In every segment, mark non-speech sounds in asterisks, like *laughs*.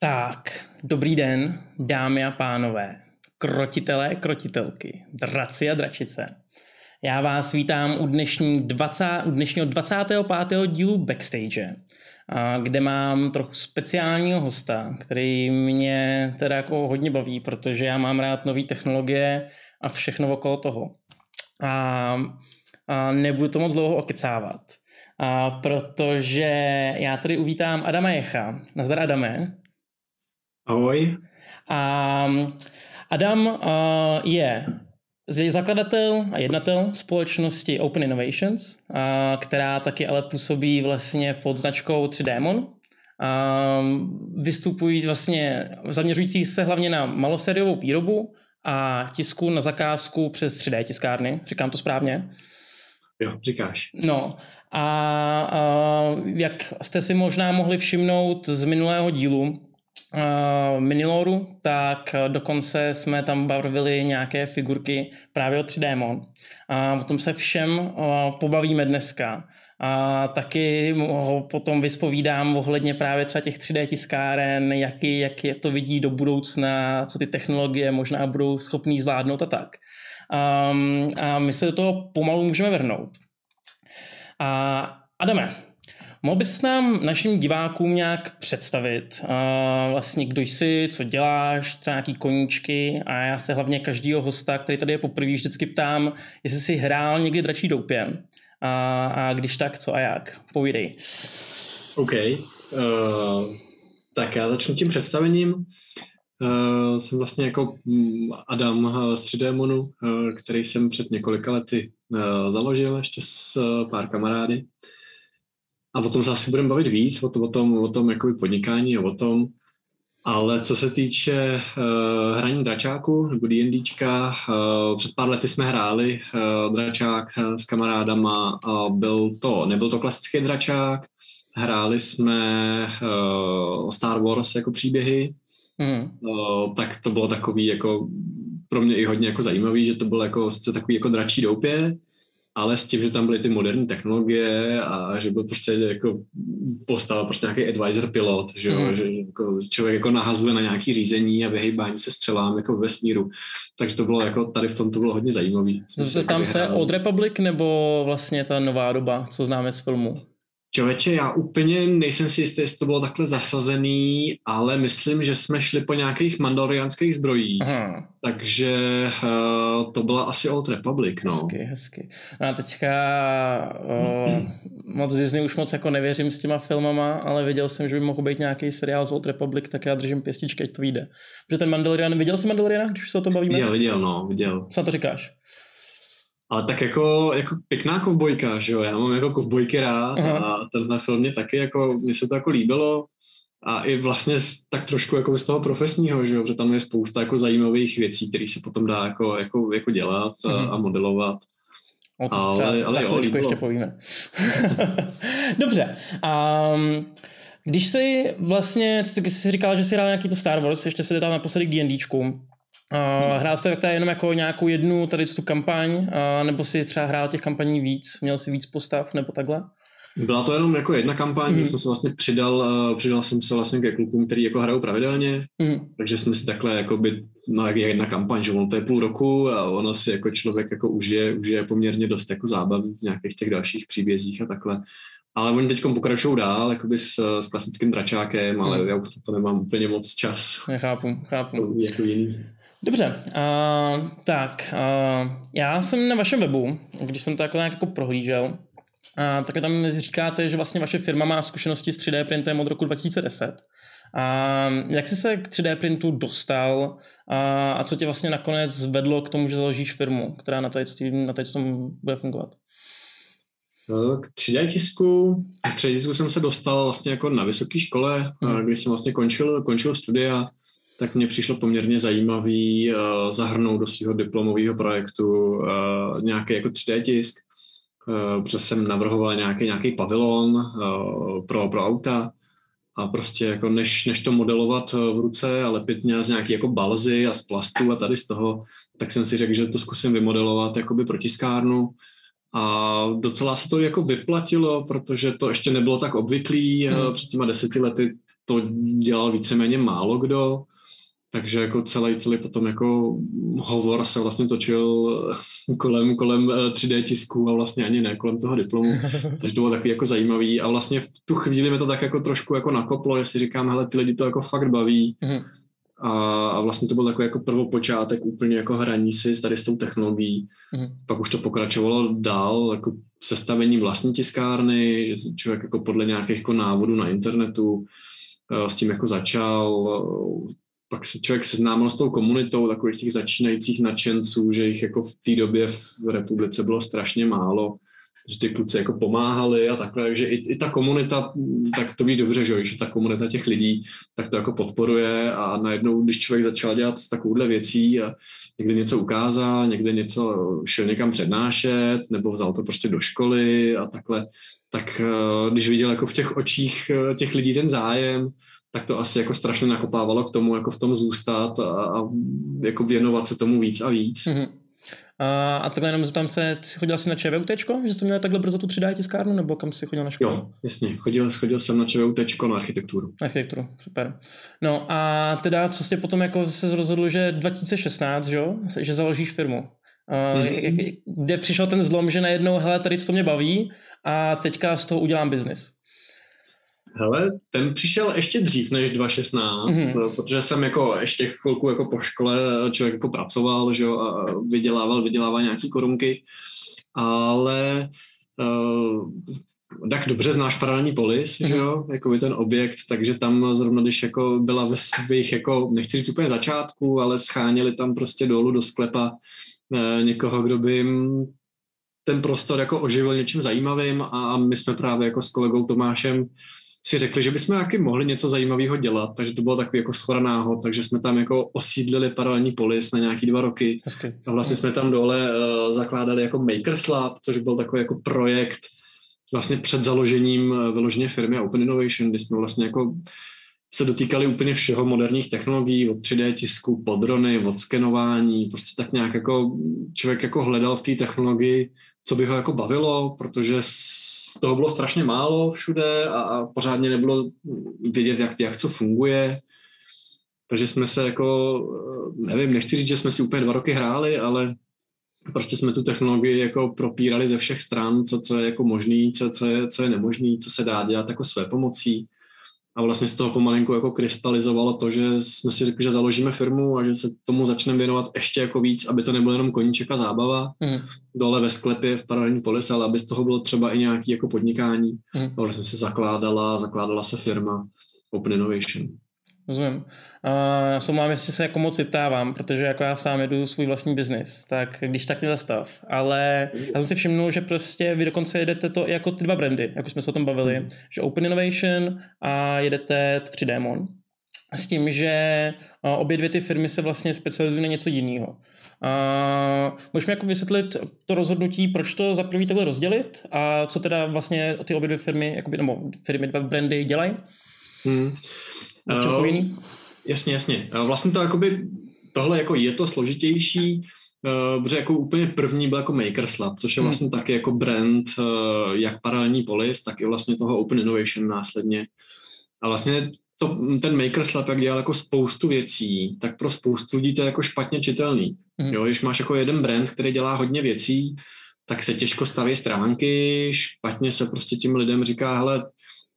Tak, dobrý den, dámy a pánové, krotitelé, krotitelky, draci a dračice. Já vás vítám u, dnešní 20, u dnešního 25. dílu Backstage, kde mám trochu speciálního hosta, který mě teda jako hodně baví, protože já mám rád nové technologie a všechno okolo toho. A, a nebudu to moc dlouho okecávat, a protože já tady uvítám Adama Jecha. Nazdar Adame. Ahoj. A Adam je zakladatel a jednatel společnosti Open Innovations, která taky ale působí vlastně pod značkou 3Demon. Uh, vystupují vlastně zaměřující se hlavně na malosériovou výrobu a tisku na zakázku přes 3D tiskárny. Říkám to správně? Jo, říkáš. No a, a jak jste si možná mohli všimnout z minulého dílu, Miniloru, tak dokonce jsme tam barvili nějaké figurky právě od 3D A o tom se všem uh, pobavíme dneska. A taky ho potom vyspovídám ohledně právě třeba těch 3D tiskáren, jaký, jak je to vidí do budoucna, co ty technologie možná budou schopný zvládnout a tak. Um, a my se do toho pomalu můžeme vrhnout. A Adame, Mohl bys nám, našim divákům nějak představit, uh, vlastně kdo jsi, co děláš, třeba nějaký koníčky a já se hlavně každýho hosta, který tady je poprvé, vždycky ptám, jestli jsi hrál někdy dračí doupě a, a když tak, co a jak. Povídej. OK. Uh, tak já začnu tím představením. Uh, jsem vlastně jako mm, Adam z 3D uh, který jsem před několika lety uh, založil ještě s uh, pár kamarády. A o tom se asi budeme bavit víc, o tom, o tom, o tom jakoby podnikání a o tom. Ale co se týče uh, hraní dračáku nebo D&Dčka, uh, před pár lety jsme hráli uh, dračák s kamarádama a byl to, nebyl to klasický dračák, hráli jsme uh, Star Wars jako příběhy, mm. uh, tak to bylo takový jako pro mě i hodně jako zajímavý, že to bylo jako takový jako dračí doupě, ale s tím, že tam byly ty moderní technologie a že byl prostě jako postava prostě nějaký advisor pilot, že, mm. že jako člověk jako nahazuje na nějaký řízení a vyhýbání se střelám jako ve smíru. Takže to bylo jako tady v tom to bylo hodně zajímavý. Zase tam se od Republic nebo vlastně ta nová doba, co známe z filmu? Čověče, já úplně nejsem si jistý, jestli to bylo takhle zasazený, ale myslím, že jsme šli po nějakých mandalorianských zbrojích. Aha. Takže uh, to byla asi Old Republic, no. Hezky, hezky. No a teďka uh, moc Disney už moc jako nevěřím s těma filmama, ale viděl jsem, že by mohl být nějaký seriál z Old Republic, tak já držím pěstičky, ať to vyjde. Protože ten Mandalorian, viděl jsi Mandaloriana, když se o tom bavíme? Viděl, viděl, no, viděl. Co na to říkáš? Ale tak jako, jako pěkná kovbojka, že jo, já mám jako kovbojky rád Aha. a tenhle film mě taky jako, mně se to jako líbilo a i vlastně tak trošku jako z toho profesního, že jo, protože tam je spousta jako zajímavých věcí, které se potom dá jako, jako, jako dělat a, mhm. a modelovat. O to ale, ale jo, ještě povíme. *laughs* Dobře. Um, když jsi vlastně, ty jsi říkal, že jsi hrál nějaký to Star Wars, ještě se tam naposledy k D&Dčku, Uh, hrál jsi to jenom jako nějakou jednu tady tu kampaň, uh, nebo si třeba hrál těch kampaní víc, měl si víc postav nebo takhle? Byla to jenom jako jedna kampaň, mm. že jsem se vlastně přidal, uh, přidal jsem se vlastně ke klukům, který jako hrajou pravidelně, mm. takže jsme si takhle jako by, no jak je jedna kampaň, že ono to je půl roku a ono si jako člověk jako užije, užije poměrně dost jako zábavy v nějakých těch dalších příbězích a takhle. Ale oni teď pokračují dál, jakoby s, s klasickým dračákem, ale mm. já už to nemám úplně moc čas. Nechápu, chápu. Jako jiný. Dobře, uh, tak uh, já jsem na vašem webu, když jsem to jako nějak jako prohlížel, uh, tak tam říkáte, že vlastně vaše firma má zkušenosti s 3D printem od roku 2010. A jak jsi se k 3D printu dostal a, a co tě vlastně nakonec vedlo k tomu, že založíš firmu, která na tady, na tady tom bude fungovat? K 3D tisku, k 3D tisku jsem se dostal vlastně jako na vysoké škole, hmm. kdy jsem vlastně končil, končil studia, tak mně přišlo poměrně zajímavý uh, zahrnout do svého diplomového projektu uh, nějaký jako 3D tisk, uh, protože jsem navrhoval nějaký, nějaký pavilon uh, pro, pro auta a prostě jako než, než to modelovat v ruce a lepit mě z nějaký jako balzy a z plastu a tady z toho, tak jsem si řekl, že to zkusím vymodelovat jakoby pro tiskárnu a docela se to jako vyplatilo, protože to ještě nebylo tak obvyklý. Hmm. Před těma deseti lety to dělal víceméně málo kdo. Takže jako celý, celý potom jako hovor se vlastně točil kolem, kolem 3D eh, tisku a vlastně ani ne kolem toho diplomu. *laughs* Takže to bylo takový jako zajímavý a vlastně v tu chvíli mi to tak jako trošku jako nakoplo, jestli říkám, hele, ty lidi to jako fakt baví. Mhm. A, a vlastně to byl takový jako prvopočátek úplně jako hraní si tady s tou technologií. Mm. Pak už to pokračovalo dál, jako sestavení vlastní tiskárny, že člověk jako podle nějakých jako návodů na internetu eh, s tím jako začal, pak se člověk seznámil s tou komunitou takových těch začínajících nadšenců, že jich jako v té době v republice bylo strašně málo, že ty kluci jako pomáhali a takhle, takže i, i ta komunita, tak to víš dobře, že, že ta komunita těch lidí, tak to jako podporuje a najednou, když člověk začal dělat takovouhle věcí a někde něco ukázal, někde něco šel někam přednášet, nebo vzal to prostě do školy a takhle, tak eh, když viděl jako v těch očích eh, těch lidí ten zájem, tak to asi jako strašně nakopávalo k tomu, jako v tom zůstat a, a jako věnovat se tomu víc a víc. Mm-hmm. A, a takhle jenom zeptám se, ty jsi chodil asi na ČVUT, že jsi to měl takhle brzo tu 3D tiskárnu, nebo kam jsi chodil na školu? Jo, jasně, chodil, chodil jsem na ČVUT na architekturu. Architekturu, super. No a teda, co jsi potom jako se rozhodl, že 2016, že, že založíš firmu. Uh, mm-hmm. Kde přišel ten zlom, že najednou, hele, tady to mě baví a teďka z toho udělám biznis? Hele, ten přišel ještě dřív než 2016, mm-hmm. protože jsem jako ještě chvilku jako po škole člověk jako pracoval, že jo, a vydělával, vydělával nějaký korunky, ale uh, tak dobře znáš paralelní polis, mm-hmm. že jo, jako ten objekt, takže tam zrovna, když jako byla ve svých, jako, nechci říct úplně začátku, ale scháněli tam prostě dolů do sklepa uh, někoho, kdo by jim ten prostor jako oživil něčím zajímavým a my jsme právě jako s kolegou Tomášem si řekli, že bychom taky mohli něco zajímavého dělat, takže to bylo takový jako schora náhod, takže jsme tam jako osídlili paralelní polis na nějaký dva roky Hezky. a vlastně jsme tam dole uh, zakládali jako Makers Lab, což byl takový jako projekt vlastně před založením uh, vyloženě firmy Open Innovation, kdy jsme vlastně jako se dotýkali úplně všeho moderních technologií, od 3D tisku, po drony, od skenování, prostě tak nějak jako člověk jako hledal v té technologii, co by ho jako bavilo, protože toho bylo strašně málo všude a, a pořádně nebylo vědět, jak, jak co funguje. Takže jsme se jako, nevím, nechci říct, že jsme si úplně dva roky hráli, ale prostě jsme tu technologii jako propírali ze všech stran, co, co je jako možný, co, co, je, co je nemožný, co se dá dělat jako své pomocí a vlastně z toho pomalinku jako krystalizovalo to, že jsme si řekli, že založíme firmu a že se tomu začneme věnovat ještě jako víc, aby to nebylo jenom koníček a zábava mm. dole ve sklepě v paralelní polise, ale aby z toho bylo třeba i nějaký jako podnikání. Mm. A vlastně se zakládala, zakládala se firma Open Innovation. Rozumím. Uh, já se mám, jestli se jako moc vyptávám, protože jako já sám jedu svůj vlastní biznis, tak když tak mě zastav. Ale já jsem si všimnul, že prostě vy dokonce jedete to jako ty dva brandy, jako jsme se o tom bavili, mm. že Open Innovation a jedete 3 Demon. S tím, že obě dvě ty firmy se vlastně specializují na něco jiného. Uh, můžeš mi jako vysvětlit to rozhodnutí, proč to za první takhle rozdělit a co teda vlastně ty obě dvě firmy, jakoby, nebo firmy, dva brandy dělají? Hmm. Uh, jasně, jasně. Uh, vlastně to jakoby, tohle jako je to složitější, uh, protože jako úplně první byl jako Makers Lab, což je hmm. vlastně hmm. taky jako brand jak paralelní polis, tak i vlastně toho Open Innovation následně. A vlastně to, ten Makers Lab, jak dělal jako spoustu věcí, tak pro spoustu lidí to je jako špatně čitelný. Hmm. Jo, když máš jako jeden brand, který dělá hodně věcí, tak se těžko staví stránky, špatně se prostě tím lidem říká, hele,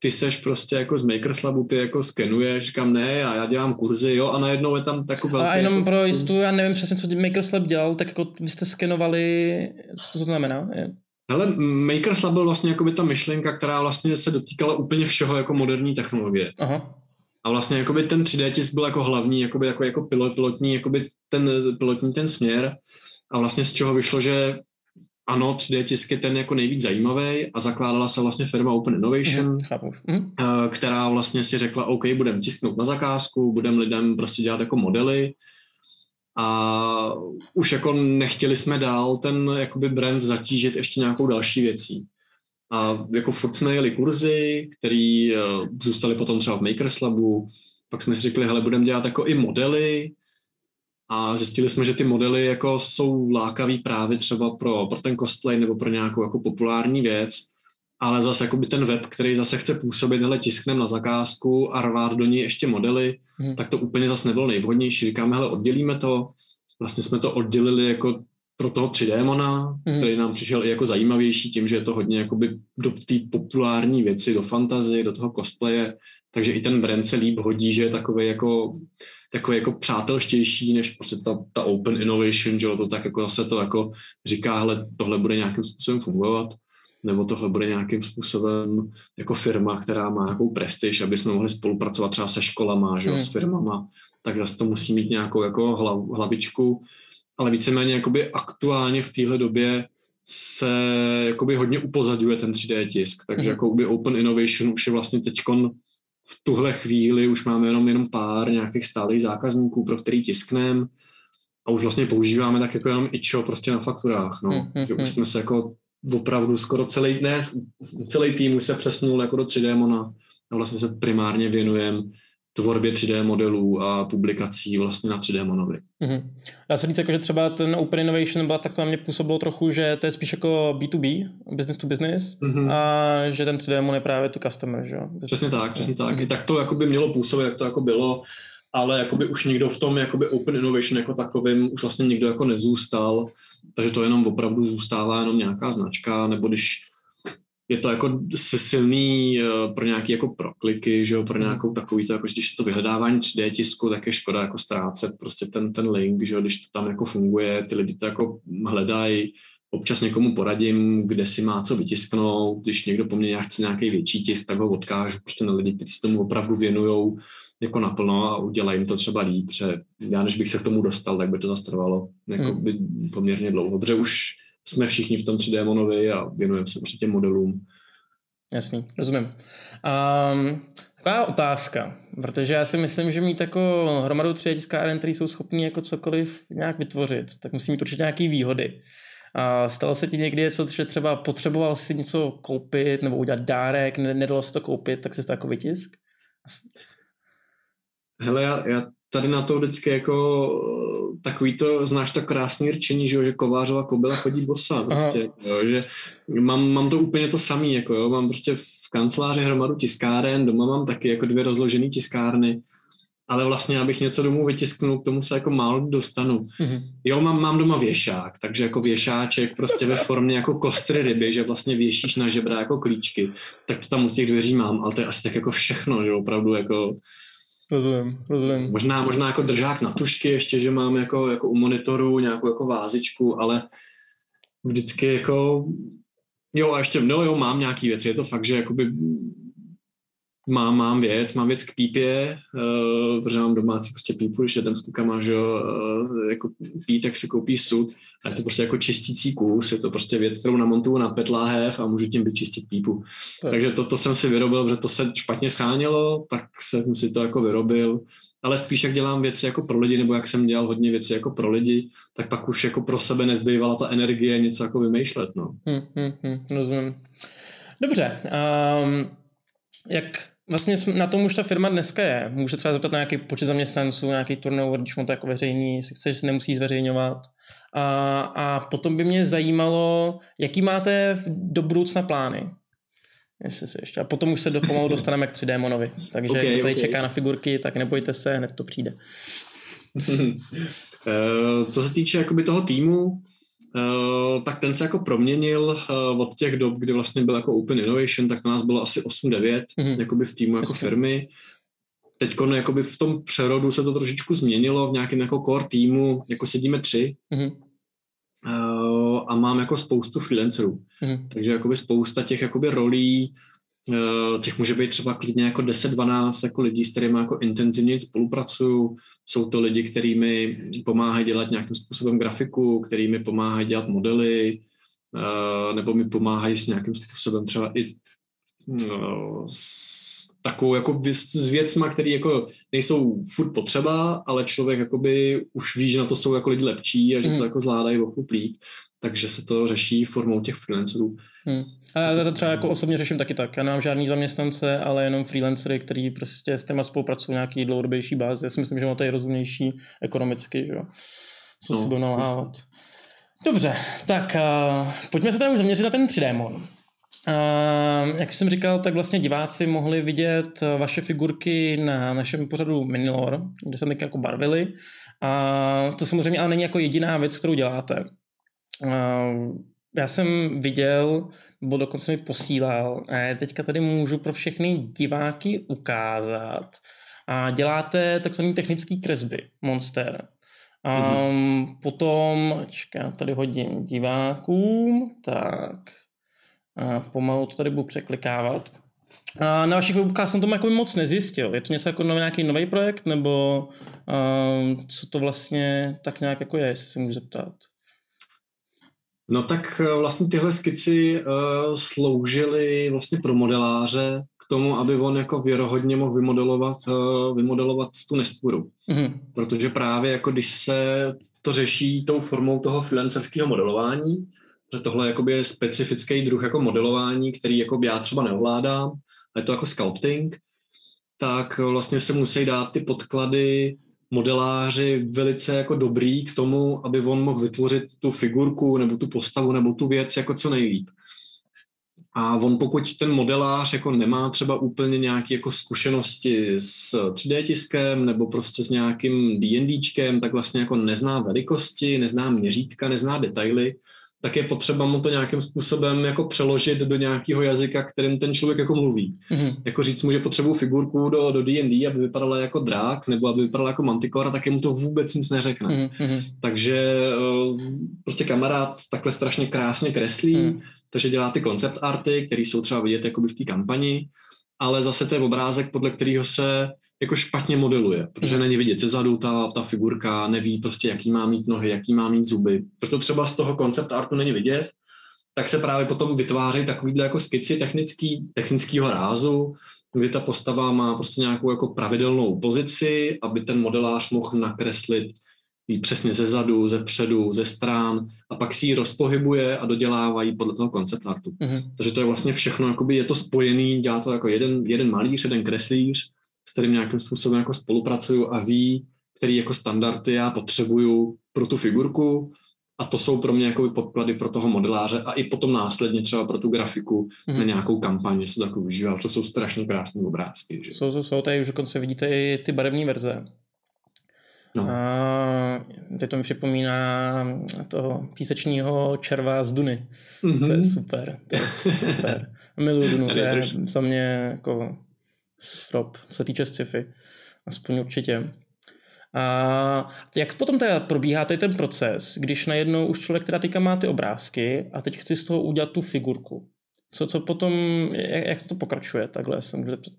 ty seš prostě jako z Makerslabu, ty jako skenuješ, říkám ne, a já dělám kurzy, jo, a najednou je tam takový velký... A jenom jako, pro jistotu, já nevím přesně, co Makerslab dělal, tak jako vy jste skenovali, co to znamená? Je. Hele, Makerslab byl vlastně jako by ta myšlenka, která vlastně se dotýkala úplně všeho jako moderní technologie. Aha. A vlastně jakoby ten 3D tisk byl jako hlavní, jakoby jako, jako pilot, pilotní, jakoby ten pilotní ten směr. A vlastně z čeho vyšlo, že ano, 3D tisk je ten jako nejvíc zajímavý a zakládala se vlastně firma Open Innovation, mm, která vlastně si řekla, OK, budeme tisknout na zakázku, budeme lidem prostě dělat jako modely. A už jako nechtěli jsme dál ten jakoby brand zatížit ještě nějakou další věcí. A jako furt jsme jeli kurzy, které uh, zůstaly potom třeba v Makers Labu, pak jsme si řekli, hele, budeme dělat jako i modely, a zjistili jsme, že ty modely jako jsou lákavý právě třeba pro, pro ten cosplay nebo pro nějakou jako populární věc, ale zase jako by ten web, který zase chce působit, hele, tisknem na zakázku a rvát do něj ještě modely, hmm. tak to úplně zase nebylo nejvhodnější. Říkáme, hele, oddělíme to. Vlastně jsme to oddělili jako pro toho 3D Mona, hmm. který nám přišel i jako zajímavější tím, že je to hodně jakoby do té populární věci, do fantazy, do toho cosplaye, takže i ten brand se líp hodí, že je takový jako, takový jako přátelštější, než prostě ta, ta open innovation, že to tak jako zase to jako říká, hele, tohle bude nějakým způsobem fungovat, nebo tohle bude nějakým způsobem jako firma, která má nějakou prestiž, aby jsme mohli spolupracovat třeba se školama, že hmm. s firmama, tak zase to musí mít nějakou jako hlav, hlavičku, ale víceméně jakoby aktuálně v téhle době se jakoby hodně upozadňuje ten 3D tisk, takže mm. jakoby Open Innovation už je vlastně teďkon v tuhle chvíli už máme jenom, jenom pár nějakých stálých zákazníků, pro který tiskneme a už vlastně používáme tak jako jenom ičo prostě na fakturách, no. Mm, že už jsme se jako opravdu skoro celý, ne, celý tým už se přesnul jako do 3D Mona a vlastně se primárně věnujeme tvorbě 3D modelů a publikací vlastně na 3D monovi. Mm-hmm. Dá se říct, jako, že třeba ten Open Innovation byla, tak to na mě působilo trochu, že to je spíš jako B2B, business to business, mm-hmm. a že ten 3D mon je právě to customer, že jo? Přesně tak, přesně tak. Mm-hmm. I tak to jako by mělo působit, jak to jako bylo, ale jakoby už nikdo v tom jakoby Open Innovation jako takovým už vlastně nikdo jako nezůstal, takže to jenom opravdu zůstává jenom nějaká značka, nebo když je to jako silný uh, pro nějaké jako prokliky, že jo, pro hmm. nějakou takový, to, jako, když je to vyhledávání 3D tisku, tak je škoda jako ztrácet prostě ten, ten link, že jo, když to tam jako funguje, ty lidi to jako hledají, občas někomu poradím, kde si má co vytisknout, když někdo po mně chce nějaký větší tisk, tak ho odkážu prostě na lidi, kteří se tomu opravdu věnují jako naplno a udělají jim to třeba líp, že já než bych se k tomu dostal, tak by to zastrvalo jako hmm. by poměrně dlouho, protože už jsme všichni v tom 3D monovi a věnujeme se určitě modelům. Jasný, rozumím. Um, taková otázka, protože já si myslím, že mít jako hromadu 3D tiskáren, které jsou schopní jako cokoliv nějak vytvořit, tak musí mít určitě nějaké výhody. A stalo se ti někdy něco, že třeba potřeboval si něco koupit nebo udělat dárek, nedalo se to koupit, tak si to jako vytisk? Hele, já, já tady na to vždycky jako takový to, znáš to krásný rčení, že, jo, že kovářova kobila chodí bosa, prostě, jo, že mám, mám to úplně to samý, jako jo, mám prostě v kanceláři hromadu tiskáren, doma mám taky jako dvě rozložené tiskárny, ale vlastně, abych něco domů vytisknul, k tomu se jako málo dostanu. Mm-hmm. Jo, mám, mám doma věšák, takže jako věšáček prostě ve formě jako kostry ryby, že vlastně věšíš na žebra jako klíčky, tak to tam u těch dveří mám, ale to je asi tak jako všechno, že opravdu jako Rozumím, rozumím. Možná, možná jako držák na tušky ještě, že mám jako, jako u monitoru nějakou jako vázičku, ale vždycky jako jo a ještě, no jo, mám nějaký věci, je to fakt, že jakoby mám, mám věc, mám věc k pípě, uh, protože mám domácí prostě pípu, když jdem s klukama, že jo, uh, jako pít, tak se koupí sud a je to prostě jako čistící kus, je to prostě věc, kterou namontuju na petláhev a můžu tím vyčistit pípu. Tak. Takže to, to jsem si vyrobil, protože to se špatně schánělo, tak jsem si to jako vyrobil, ale spíš jak dělám věci jako pro lidi, nebo jak jsem dělal hodně věci jako pro lidi, tak pak už jako pro sebe nezbývala ta energie něco jako vymýšlet, no. Hmm, hmm, hmm, rozumím. Dobře, um, jak vlastně na tom už ta firma dneska je. Může třeba zeptat na nějaký počet zaměstnanců, nějaký turnover, když on to jako veřejní, si chceš, nemusí zveřejňovat. A, a potom by mě zajímalo, jaký máte do budoucna plány. Jestli se ještě. A potom už se do, pomalu dostaneme k 3D Monovi. Takže okay, kdo tady okay. čeká na figurky, tak nebojte se, hned to přijde. *laughs* Eh, co se týče jakoby toho týmu, tak ten se jako proměnil uh, od těch dob, kdy vlastně byl jako Open Innovation, tak to nás bylo asi 8-9 mm-hmm. jakoby v týmu jako firmy. Teď jakoby v tom přerodu se to trošičku změnilo v nějakém jako core týmu, jako sedíme tři mm-hmm. uh, a mám jako spoustu freelancerů. Mm-hmm. Takže jakoby spousta těch jakoby rolí, Eh, těch může být třeba klidně jako 10-12 jako lidí, s kterými jako intenzivně spolupracuju. Jsou to lidi, kteří mi pomáhají dělat nějakým způsobem grafiku, který mi pomáhají dělat modely, uh, nebo mi pomáhají s nějakým způsobem třeba i uh, s takovou jako s věcma, které jako nejsou furt potřeba, ale člověk jakoby už ví, že na to jsou jako lidi lepší a že to jako zvládají o líp, takže se to řeší formou těch freelancerů. Hmm. A já to třeba jako osobně řeším taky tak. Já nemám žádný zaměstnance, ale jenom freelancery, který prostě s těma spolupracují nějaký dlouhodobější bázi. Já si myslím, že to je rozumnější ekonomicky, že jo. Co no, si budou nalhávat. Dobře, tak uh, pojďme se teda už zaměřit na ten 3D mod. Uh, jak jsem říkal, tak vlastně diváci mohli vidět vaše figurky na našem pořadu Minilor, kde se jako barvili. A to samozřejmě ale není jako jediná věc, kterou děláte. Uh, já jsem viděl, nebo dokonce mi posílal, a já teďka tady můžu pro všechny diváky ukázat. A děláte takzvaný technický kresby, Monster. A mm-hmm. potom, čeká, tady hodím divákům, tak a pomalu to tady budu překlikávat. A na vašich webkách jsem tomu jako moc nezjistil. Je to něco jako nějaký nový projekt, nebo um, co to vlastně tak nějak jako je, jestli se můžu zeptat? No tak eh, vlastně tyhle skici uh, sloužily vlastně pro modeláře k tomu, aby on jako věrohodně mohl vymodelovat, uh, vymodelovat tu nestvůru. Mm-hmm. Protože právě jako když se to řeší tou formou toho freelancerského modelování, že tohle jakoby je specifický druh jako modelování, který jako já třeba neovládám, a je to jako sculpting, tak vlastně se musí dát ty podklady modeláři velice jako dobrý k tomu, aby on mohl vytvořit tu figurku nebo tu postavu nebo tu věc jako co nejlíp. A on pokud ten modelář jako nemá třeba úplně nějaké jako zkušenosti s 3D tiskem nebo prostě s nějakým D&Dčkem, tak vlastně jako nezná velikosti, nezná měřítka, nezná detaily, tak je potřeba mu to nějakým způsobem jako přeložit do nějakého jazyka, kterým ten člověk jako mluví. Mm-hmm. Jako říct mu, že potřebuju figurku do, do D&D, aby vypadala jako drák, nebo aby vypadala jako mantikora, tak mu to vůbec nic neřekne. Mm-hmm. Takže eh, prostě kamarád takhle strašně krásně kreslí, mm. takže dělá ty koncept arty, které jsou třeba vidět jakoby v té kampani, ale zase to je obrázek, podle kterého se jako špatně modeluje, protože není vidět zezadu ta, ta figurka, neví prostě, jaký má mít nohy, jaký má mít zuby. Proto třeba z toho koncept artu není vidět, tak se právě potom vytváří takovýhle jako skici technický, technického rázu, kdy ta postava má prostě nějakou jako pravidelnou pozici, aby ten modelář mohl nakreslit jí přesně ze zadu, ze předu, ze strán a pak si ji rozpohybuje a dodělávají podle toho koncept artu. Mm-hmm. Takže to je vlastně všechno, jakoby je to spojený, dělá to jako jeden, jeden malíř, jeden kreslíř s kterým nějakým způsobem jako spolupracuju a ví, který jako standardy já potřebuju pro tu figurku a to jsou pro mě jako podklady pro toho modeláře a i potom následně třeba pro tu grafiku mm-hmm. na nějakou kampaň, se to jako využíval, co jsou strašně krásné obrázky. Že? Jsou, jsou, jsou, tady už dokonce vidíte i ty barevné verze. No. A teď to mi připomíná toho písečního červa z Duny. Mm-hmm. To je super. To je super. *laughs* Miluji Dunu, to je za mě jako strop, co se týče sci-fi. Aspoň určitě. A jak potom teda probíhá tady ten proces, když najednou už člověk teda teďka má ty obrázky a teď chci z toho udělat tu figurku? Co, co potom, jak, jak to pokračuje takhle? Jsem kde to?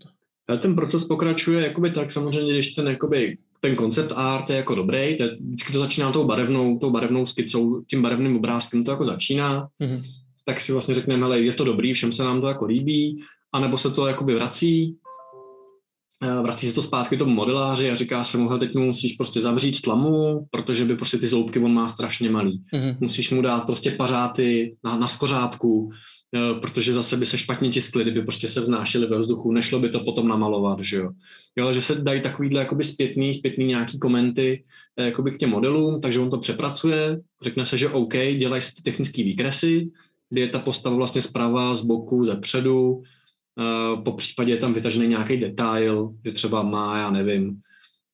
ten proces pokračuje jakoby tak samozřejmě, když ten jakoby ten koncept art je jako dobrý, to je, vždycky to začíná tou barevnou, tou barevnou skicou, tím barevným obrázkem to jako začíná, mm-hmm. tak si vlastně řekneme, hele, je to dobrý, všem se nám to jako líbí, anebo se to jakoby vrací, vrací se to zpátky tomu modeláři a říká se mu, teď mu musíš prostě zavřít tlamu, protože by prostě ty zoubky on má strašně malý. Mm-hmm. Musíš mu dát prostě pařáty na, na skořápku, eh, protože zase by se špatně tiskly, kdyby prostě se vznášely ve vzduchu, nešlo by to potom namalovat, že jo. jo že se dají takovýhle jakoby zpětný, zpětný nějaký komenty eh, jakoby k těm modelům, takže on to přepracuje, řekne se, že OK, dělají se ty technické výkresy, kdy je ta postava vlastně zprava, z boku, ze předu, po případě je tam vytažený nějaký detail, že třeba má, já nevím,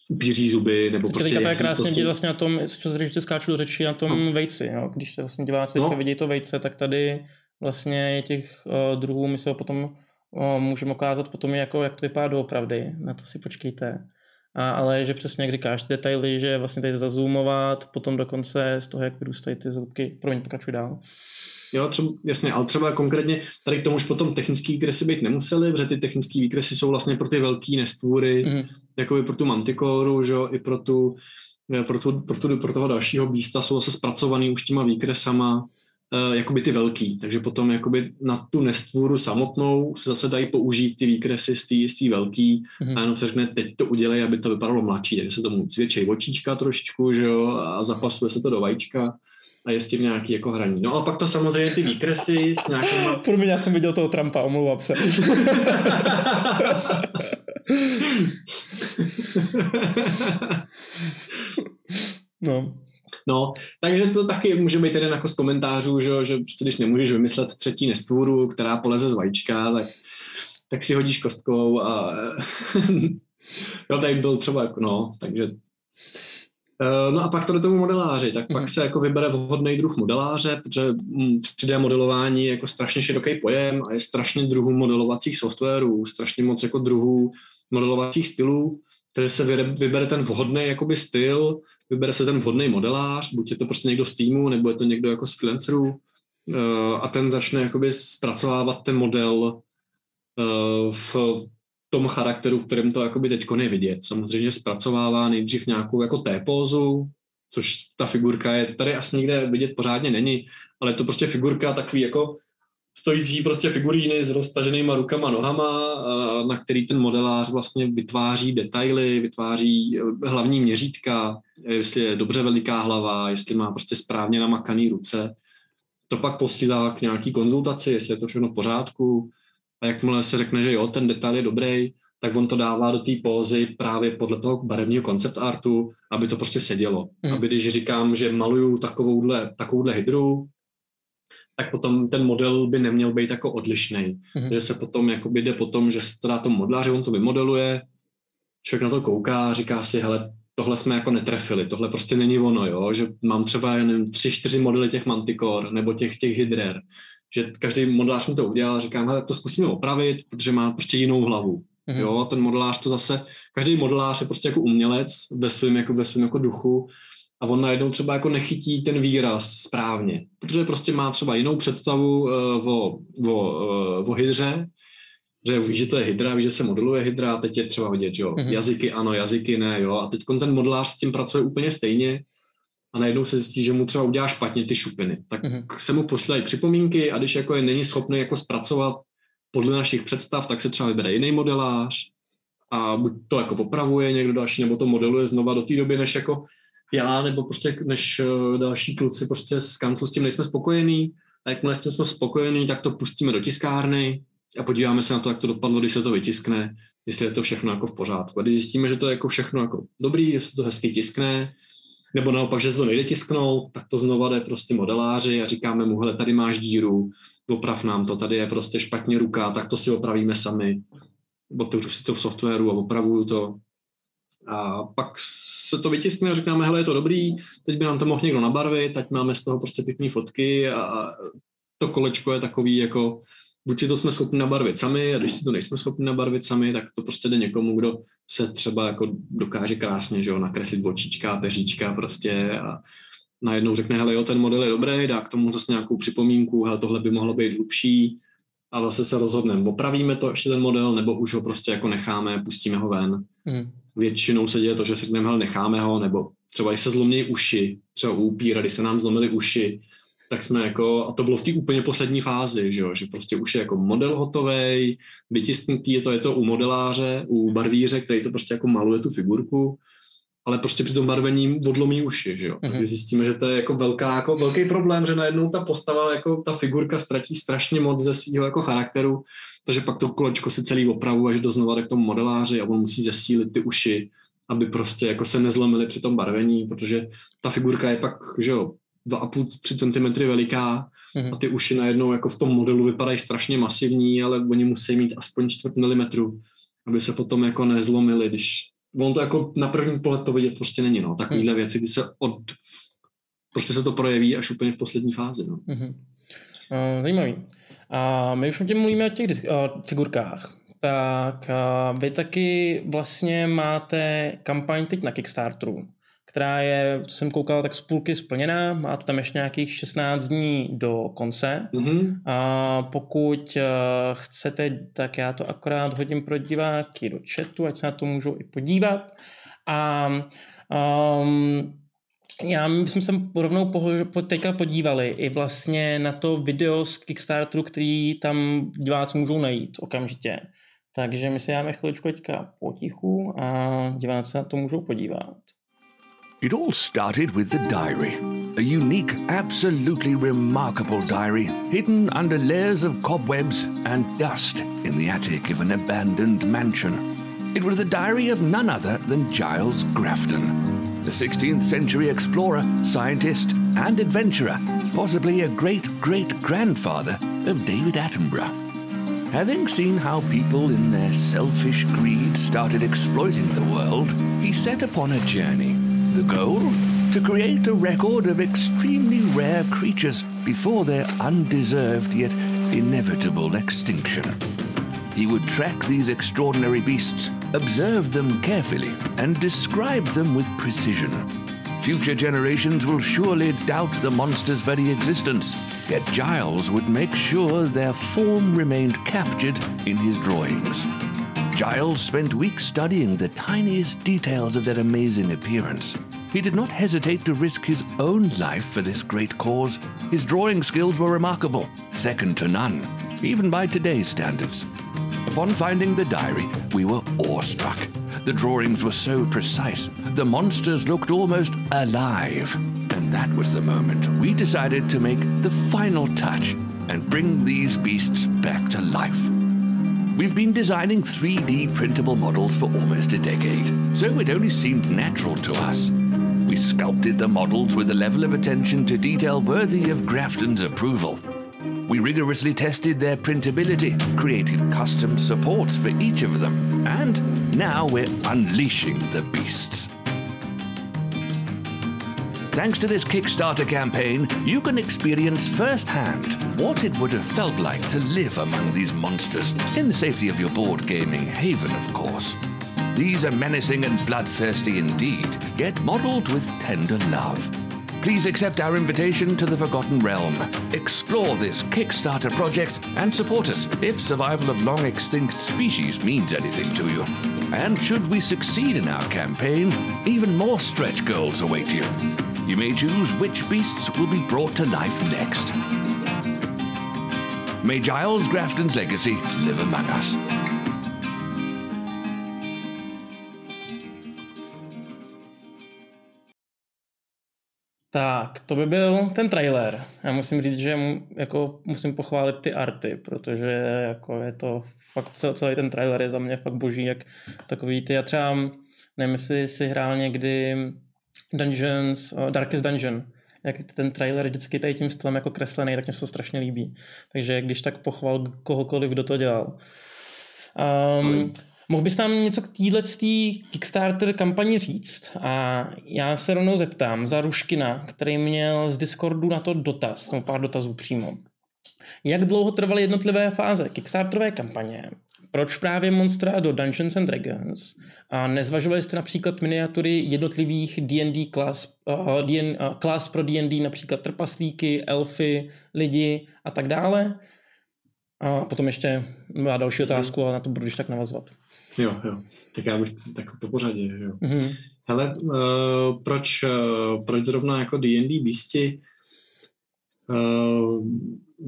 upíří zuby, nebo prostě... Teďka to je krásně vidět vlastně na tom, co se skáču do řeči, na tom no. vejci, jo? když se vlastně diváci no. vidí to vejce, tak tady vlastně je těch uh, druhů, my se ho potom uh, můžeme ukázat potom, jako, jak to vypadá doopravdy, na to si počkejte. A, ale že přesně jak říkáš, ty detaily, že vlastně tady zazoomovat, potom dokonce z toho, jak vyrůstají ty zubky, promiň, pokračuj dál. Jo, třeba, jasně, ale třeba konkrétně tady k tomu už potom technické výkresy být nemuseli, protože ty technické výkresy jsou vlastně pro ty velké nestvůry, mm. jako pro tu mantikoru, že jo, i pro tu, pro, tu, pro, tu, pro toho dalšího bísta jsou zase zpracovaný už těma výkresama, uh, jakoby ty velký, takže potom jakoby na tu nestvůru samotnou se zase dají použít ty výkresy z té velký mm-hmm. a jenom se řekne, teď to udělej, aby to vypadalo mladší, takže se tomu zvětšej očička trošičku, že jo, a zapasuje se to do vajíčka a je s tím nějaký jako hraní. No a pak to samozřejmě ty výkresy s nějakýma... *laughs* Pro mě já jsem viděl toho Trumpa, omlouvám se. *laughs* no. No, takže to taky může být jeden jako z komentářů, že, že prostě když nemůžeš vymyslet třetí nestvůru, která poleze z vajíčka, tak, tak si hodíš kostkou a *laughs* jo, tady byl třeba, jako, no, takže no a pak to do tomu modeláři, tak pak mhm. se jako vybere vhodný druh modeláře, protože 3D hm, modelování je jako strašně široký pojem a je strašně druhů modelovacích softwarů, strašně moc jako druhů modelovacích stylů, které se vybere ten vhodný jakoby styl, vybere se ten vhodný modelář, buď je to prostě někdo z týmu, nebo je to někdo jako z freelancerů eh, a ten začne jakoby zpracovávat ten model eh, v tom charakteru, v kterém to jakoby teď je vidět. Samozřejmě zpracovává nejdřív nějakou jako T-pózu, což ta figurka je, tady asi nikde vidět pořádně není, ale je to prostě figurka takový jako stojící prostě figuríny s roztaženýma rukama, nohama, na který ten modelář vlastně vytváří detaily, vytváří eh, hlavní měřítka, jestli je dobře veliká hlava, jestli má prostě správně namakaný ruce. To pak posílá k nějaký konzultaci, jestli je to všechno v pořádku, a jakmile se řekne, že jo, ten detail je dobrý, tak on to dává do té pózy právě podle toho barevního koncept artu, aby to prostě sedělo. Mm. Aby když říkám, že maluju takovouhle, takovouhle hydru, tak potom ten model by neměl být jako odlišný. Mm. Že se potom jakoby jde potom, že se to dá tomu modláři, on to vymodeluje, člověk na to kouká a říká si, hele, tohle jsme jako netrefili, tohle prostě není ono, jo? že mám třeba jen tři, čtyři modely těch mantikor nebo těch, těch hydrer, že každý modelář mi to udělal, říkám, hele, to zkusíme opravit, protože má prostě jinou hlavu. Mm-hmm. Jo, ten modelář to zase, každý modelář je prostě jako umělec ve svém jako, ve svém jako duchu a on najednou třeba jako nechytí ten výraz správně, protože prostě má třeba jinou představu uh, o, o, uh, o hydře, že ví, že to je hydra, ví, že se modeluje hydra a teď je třeba vidět, jo, mm-hmm. jazyky ano, jazyky ne, jo, a teď ten modelář s tím pracuje úplně stejně, a najednou se zjistí, že mu třeba udělá špatně ty šupiny. Tak mm-hmm. se mu posílají připomínky a když jako je není schopný jako zpracovat podle našich představ, tak se třeba vybere jiný modelář a buď to jako opravuje někdo další, nebo to modeluje znova do té doby, než jako já, nebo prostě než uh, další kluci prostě z kancu s tím nejsme spokojení a jakmile s tím jsme spokojení, tak to pustíme do tiskárny a podíváme se na to, jak to dopadlo, když se to vytiskne, jestli je to všechno jako v pořádku. A když zjistíme, že to je jako všechno jako dobrý, jestli to hezky tiskne, nebo naopak, že se to nejde tisknout, tak to znova jde prostě modeláři a říkáme mu, hele, tady máš díru, oprav nám to, tady je prostě špatně ruka, tak to si opravíme sami. Otevřu si to v softwaru a opravuju to. A pak se to vytiskne a říkáme, hele, je to dobrý, teď by nám to mohl někdo nabarvit, tak máme z toho prostě pěkné fotky a to kolečko je takový jako buď si to jsme schopni nabarvit sami a když si to nejsme schopni nabarvit sami, tak to prostě jde někomu, kdo se třeba jako dokáže krásně, že jo, nakreslit očička, peříčka prostě a najednou řekne, hele jo, ten model je dobrý, dá k tomu zase nějakou připomínku, hele, tohle by mohlo být hlubší a vlastně se rozhodneme, opravíme to ještě ten model, nebo už ho prostě jako necháme, pustíme ho ven. Mm. Většinou se děje to, že si řekneme, hele, necháme ho, nebo třeba i se zlomí uši, třeba u upíra, když se nám zlomily uši, tak jsme jako, a to bylo v té úplně poslední fázi, že, jo, že prostě už je jako model hotový, vytisknutý, je to, je to u modeláře, u barvíře, který to prostě jako maluje tu figurku, ale prostě při tom barvení odlomí uši, že jo. Mm-hmm. Takže zjistíme, že to je jako velká, jako velký problém, že najednou ta postava, jako ta figurka ztratí strašně moc ze svého jako charakteru, takže pak to kolečko si celý opravuje až do znova k tomu modeláři a on musí zesílit ty uši, aby prostě jako se nezlomily při tom barvení, protože ta figurka je pak, že jo, 2,5-3 cm veliká mm-hmm. a ty uši najednou jako v tom modelu vypadají strašně masivní, ale oni musí mít aspoň čtvrt milimetru, aby se potom jako nezlomili, když on to jako na první pohled to vidět prostě není, no. Takovýhle mm-hmm. věci, kdy se od, prostě se to projeví až úplně v poslední fázi, no. Mm-hmm. Uh, zajímavý. A my už o tím mluvíme o těch uh, figurkách. Tak uh, vy taky vlastně máte kampaň teď na Kickstarteru která je, co jsem koukal, tak z půlky splněná. Máte tam ještě nějakých 16 dní do konce. Mm-hmm. A pokud uh, chcete, tak já to akorát hodím pro diváky do chatu, ať se na to můžou i podívat. A um, já my jsme se rovnou po, po, teďka podívali i vlastně na to video z Kickstarteru, který tam diváci můžou najít okamžitě. Takže my si dáme chviličku teďka potichu a diváci se na to můžou podívat. It all started with the diary. A unique, absolutely remarkable diary, hidden under layers of cobwebs and dust in the attic of an abandoned mansion. It was the diary of none other than Giles Grafton, the 16th century explorer, scientist, and adventurer, possibly a great great grandfather of David Attenborough. Having seen how people in their selfish greed started exploiting the world, he set upon a journey. The goal? To create a record of extremely rare creatures before their undeserved yet inevitable extinction. He would track these extraordinary beasts, observe them carefully, and describe them with precision. Future generations will surely doubt the monster's very existence, yet Giles would make sure their form remained captured in his drawings. Giles spent weeks studying the tiniest details of their amazing appearance. He did not hesitate to risk his own life for this great cause. His drawing skills were remarkable, second to none, even by today's standards. Upon finding the diary, we were awestruck. The drawings were so precise, the monsters looked almost alive. And that was the moment we decided to make the final touch and bring these beasts back to life. We've been designing 3D printable models for almost a decade, so it only seemed natural to us. We sculpted the models with a level of attention to detail worthy of Grafton's approval. We rigorously tested their printability, created custom supports for each of them, and now we're unleashing the beasts. Thanks to this Kickstarter campaign, you can experience firsthand what it would have felt like to live among these monsters, in the safety of your board gaming haven, of course. These are menacing and bloodthirsty indeed, yet modelled with tender love. Please accept our invitation to the Forgotten Realm. Explore this Kickstarter project and support us if survival of long extinct species means anything to you. And should we succeed in our campaign, even more stretch goals await you. You may choose which beasts will be brought to life next. May Giles Grafton's legacy live among us. Tak, to by byl ten trailer. Já musím říct, že mu, jako musím pochválit ty arty, protože jako je to fakt celý ten trailer je za mě fakt boží, jak takový ty, já třeba nevím, jestli si hrál někdy Dungeons, uh, Darkest Dungeon, jak ten trailer vždycky tady tím stylem jako kreslený, tak mě se to strašně líbí. Takže když tak pochval kohokoliv, kdo to dělal. Um, Mohl bys nám něco k téhle Kickstarter kampani říct? A já se rovnou zeptám za Ruškina, který měl z Discordu na to dotaz, nebo pár dotazů přímo. Jak dlouho trvaly jednotlivé fáze Kickstarterové kampaně? Proč právě Monstra do Dungeons and Dragons? A nezvažovali jste například miniatury jednotlivých D&D klas, uh, DN, uh, klas pro D&D, například trpaslíky, elfy, lidi a tak dále? A potom ještě má další otázku, ale na to budu když tak navazovat. Jo, jo. Tak já bych tak po pořadě, jo. Mm-hmm. Hele, uh, proč, uh, proč zrovna jako D&D Beasty? Uh,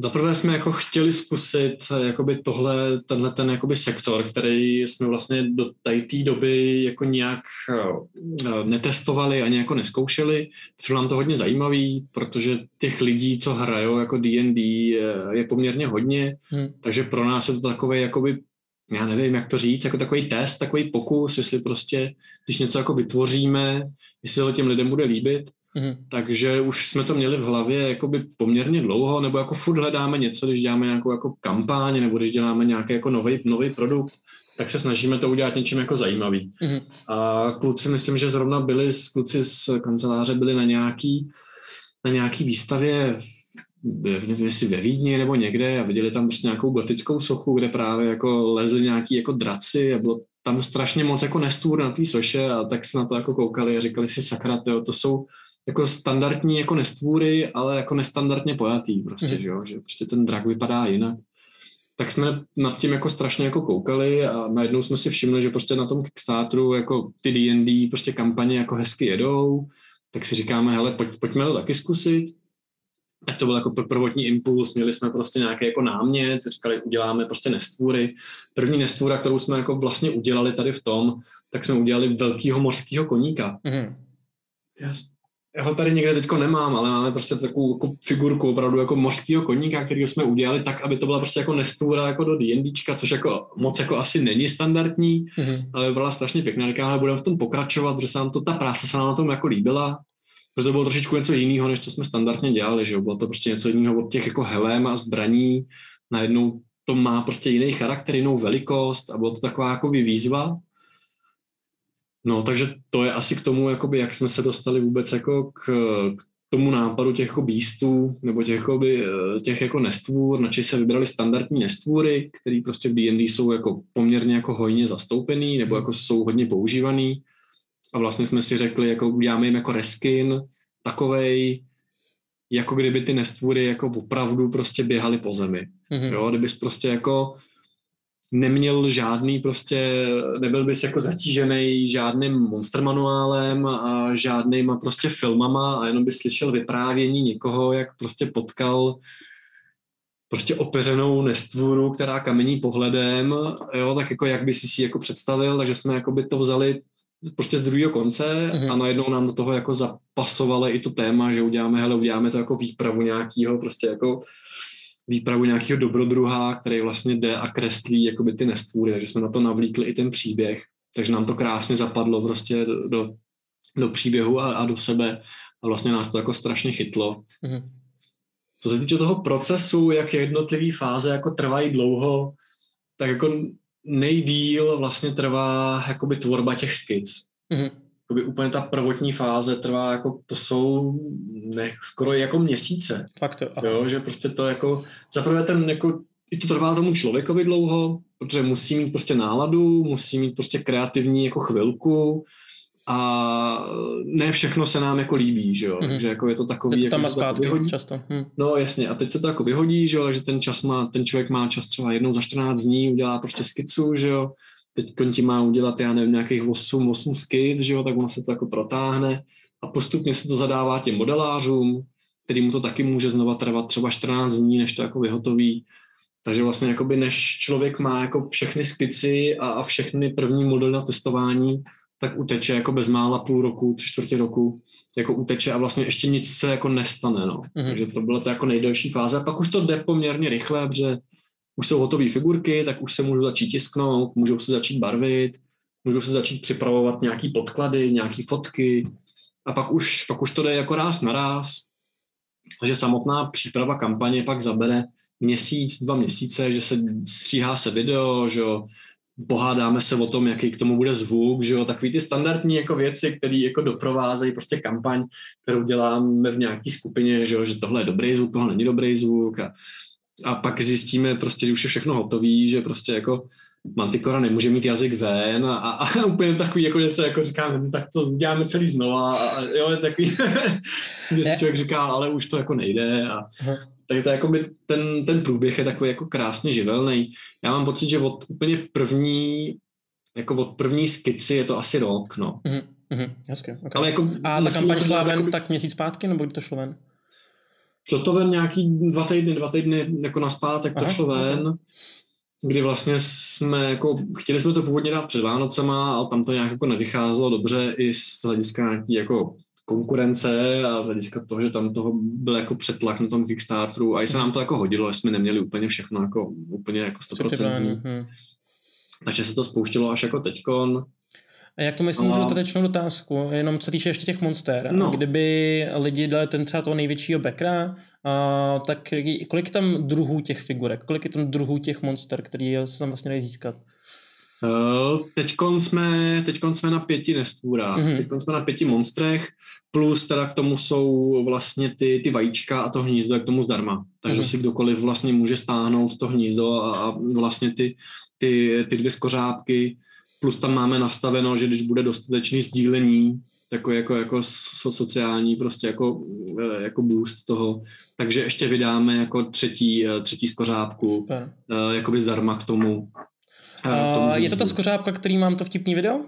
zaprvé jsme jako chtěli zkusit jakoby tohle, tenhle ten jakoby sektor, který jsme vlastně do té doby jako nějak uh, netestovali ani jako neskoušeli. Přišlo nám to hodně zajímavý, protože těch lidí, co hrajou jako D&D je, poměrně hodně, hmm. takže pro nás je to takový jakoby já nevím, jak to říct, jako takový test, takový pokus, jestli prostě, když něco jako vytvoříme, jestli to těm lidem bude líbit. Mm-hmm. Takže už jsme to měli v hlavě jakoby poměrně dlouho, nebo jako furt hledáme něco, když děláme nějakou jako kampaň, nebo když děláme nějaký jako nový, nový produkt, tak se snažíme to udělat něčím jako zajímavý. Mm-hmm. A kluci, myslím, že zrovna byli, kluci z kanceláře byli na nějaký, na nějaký výstavě nevím, jestli ve Vídni nebo někde a viděli tam prostě nějakou gotickou sochu, kde právě jako lezli nějaký jako draci a bylo tam strašně moc jako nestůr na té soše a tak se na to jako koukali a říkali si sakra, tyjo, to jsou jako standardní jako nestvůry, ale jako nestandardně pojatý prostě, mm. že, jo? že prostě ten drak vypadá jinak. Tak jsme nad tím jako strašně jako koukali a najednou jsme si všimli, že prostě na tom Kickstarteru jako ty D&D prostě kampaně jako hezky jedou, tak si říkáme, hele, pojď, pojďme to taky zkusit. Tak to byl jako prvotní impuls, měli jsme prostě nějaký jako námět, říkali, uděláme prostě nestvůry. První nestvůra, kterou jsme jako vlastně udělali tady v tom, tak jsme udělali velkýho mořského koníka. Mm-hmm. Yes já ho tady někde teďko nemám, ale máme prostě takovou jako figurku opravdu jako mořského koníka, který jsme udělali tak, aby to byla prostě jako nestvůra jako do D&Dčka, což jako moc jako asi není standardní, mm-hmm. ale byla strašně pěkná. Říkám, budeme v tom pokračovat, protože se nám to, ta práce se nám na tom jako líbila, protože to bylo trošičku něco jiného, než to jsme standardně dělali, že jo? bylo to prostě něco jiného od těch jako helém a zbraní, najednou to má prostě jiný charakter, jinou velikost a bylo to taková jako výzva, No, takže to je asi k tomu, jakoby, jak jsme se dostali vůbec jako k, k tomu nápadu těch jako beastů, nebo těch, jakoby, eh, těch jako nestvůr, načež se vybrali standardní nestvůry, které prostě v D&D jsou jako poměrně jako hojně zastoupený, nebo jako jsou hodně používaný. A vlastně jsme si řekli, jako uděláme jim jako reskin, takovej, jako kdyby ty nestvůry jako opravdu prostě běhaly po zemi. Mm-hmm. Jo, kdybys prostě jako neměl žádný prostě, nebyl bys jako zatížený žádným monster manuálem a žádnýma prostě filmama a jenom bys slyšel vyprávění někoho, jak prostě potkal prostě opeřenou nestvůru, která kamení pohledem, jo, tak jako jak by si si jako představil, takže jsme jako by to vzali prostě z druhého konce mm-hmm. a najednou nám do toho jako zapasovalo i to téma, že uděláme, hele, uděláme to jako výpravu nějakého prostě jako výpravu nějakého dobrodruha, který vlastně jde a kreslí jakoby ty nestvůry, takže jsme na to navlíkli i ten příběh, takže nám to krásně zapadlo prostě do, do příběhu a, a do sebe a vlastně nás to jako strašně chytlo. Mm-hmm. Co se týče toho procesu, jak jednotlivé fáze jako trvají dlouho, tak jako nejdíl vlastně trvá jakoby tvorba těch skic. Mm-hmm jakoby úplně ta prvotní fáze trvá jako, to jsou ne, skoro jako měsíce. Fakt to. Jo, že prostě to jako, zaprvé ten jako, i to trvá tomu člověkovi dlouho, protože musí mít prostě náladu, musí mít prostě kreativní jako chvilku a ne všechno se nám jako líbí, že jo, mm-hmm. takže jako je to takový, je to tam jako zpátky vyhodí. často. Hm. No jasně, a teď se to jako vyhodí, že jo, takže ten čas má, ten člověk má čas třeba jednou za 14 dní, udělá prostě skicu, že jo, teď ti má udělat, já nevím, nějakých 8, 8 skic, že jo, tak ono se to jako protáhne a postupně se to zadává těm modelářům, který mu to taky může znova trvat třeba 14 dní, než to jako vyhotoví. Takže vlastně jakoby než člověk má jako všechny skici a, a všechny první modely na testování, tak uteče jako bezmála půl roku, tři čtvrtě roku, jako uteče a vlastně ještě nic se jako nestane, no. Mm-hmm. Takže to byla to jako nejdelší fáze. A pak už to jde poměrně rychle, protože už jsou hotové figurky, tak už se můžou začít tisknout, můžou se začít barvit, můžou se začít připravovat nějaký podklady, nějaké fotky a pak už, pak už to jde jako ráz na ráz. Takže samotná příprava kampaně pak zabere měsíc, dva měsíce, že se stříhá se video, že jo, pohádáme se o tom, jaký k tomu bude zvuk, že jo, takový ty standardní jako věci, které jako doprovázejí prostě kampaň, kterou děláme v nějaké skupině, že jo, že tohle je dobrý zvuk, tohle není dobrý zvuk a a pak zjistíme prostě, že už je všechno hotový, že prostě jako Mantikora nemůže mít jazyk ven a, a, a *laughs* úplně takový, jako že se jako říkáme, no, tak to děláme celý znova a, a jo, je takový, *laughs* že si člověk říká, ale už to jako nejde a takže to je jako by ten, ten průběh je takový jako krásně živelný. Já mám pocit, že od úplně první, jako od první skici je to asi rok, no. Mm-hmm, mm-hmm, okay. Ale jako a ta kampaň šla ven jako... tak měsíc zpátky, nebo kdy to šlo ven? Šlo to ven nějaký dva týdny, dva týdny jako na zpátek to Aha, šlo ven, kdy vlastně jsme jako, chtěli jsme to původně dát před Vánocema, ale tam to nějak jako nevycházelo dobře i z hlediska nějaký jako konkurence a z hlediska toho, že tam toho byl jako přetlak na tom Kickstarteru a i se nám to jako hodilo, jsme neměli úplně všechno jako úplně jako 100%. Hmm. Takže se to spouštilo až jako teďkon. A jak to myslím, můžu dodatečnou otázku, jenom co týče ještě těch monster. No. Kdyby lidi dali ten třeba toho největšího bekra, a, tak kolik je tam druhů těch figurek? Kolik je tam druhů těch monster, který se tam vlastně dají získat? Uh, teďkon jsme, teďkon jsme na pěti nestvůrách, mm-hmm. teďkon jsme na pěti monstrech, plus teda k tomu jsou vlastně ty, ty vajíčka a to hnízdo je k tomu zdarma. Takže mm-hmm. si kdokoliv vlastně může stáhnout to hnízdo a, a vlastně ty, ty, ty dvě skořápky plus tam máme nastaveno, že když bude dostatečný sdílení, takový jako, jako so, sociální prostě jako, eh, jako boost toho, takže ještě vydáme jako třetí, eh, třetí skořápku, jako jakoby zdarma k tomu. K tomu je to ta skořápka, který mám to vtipný video?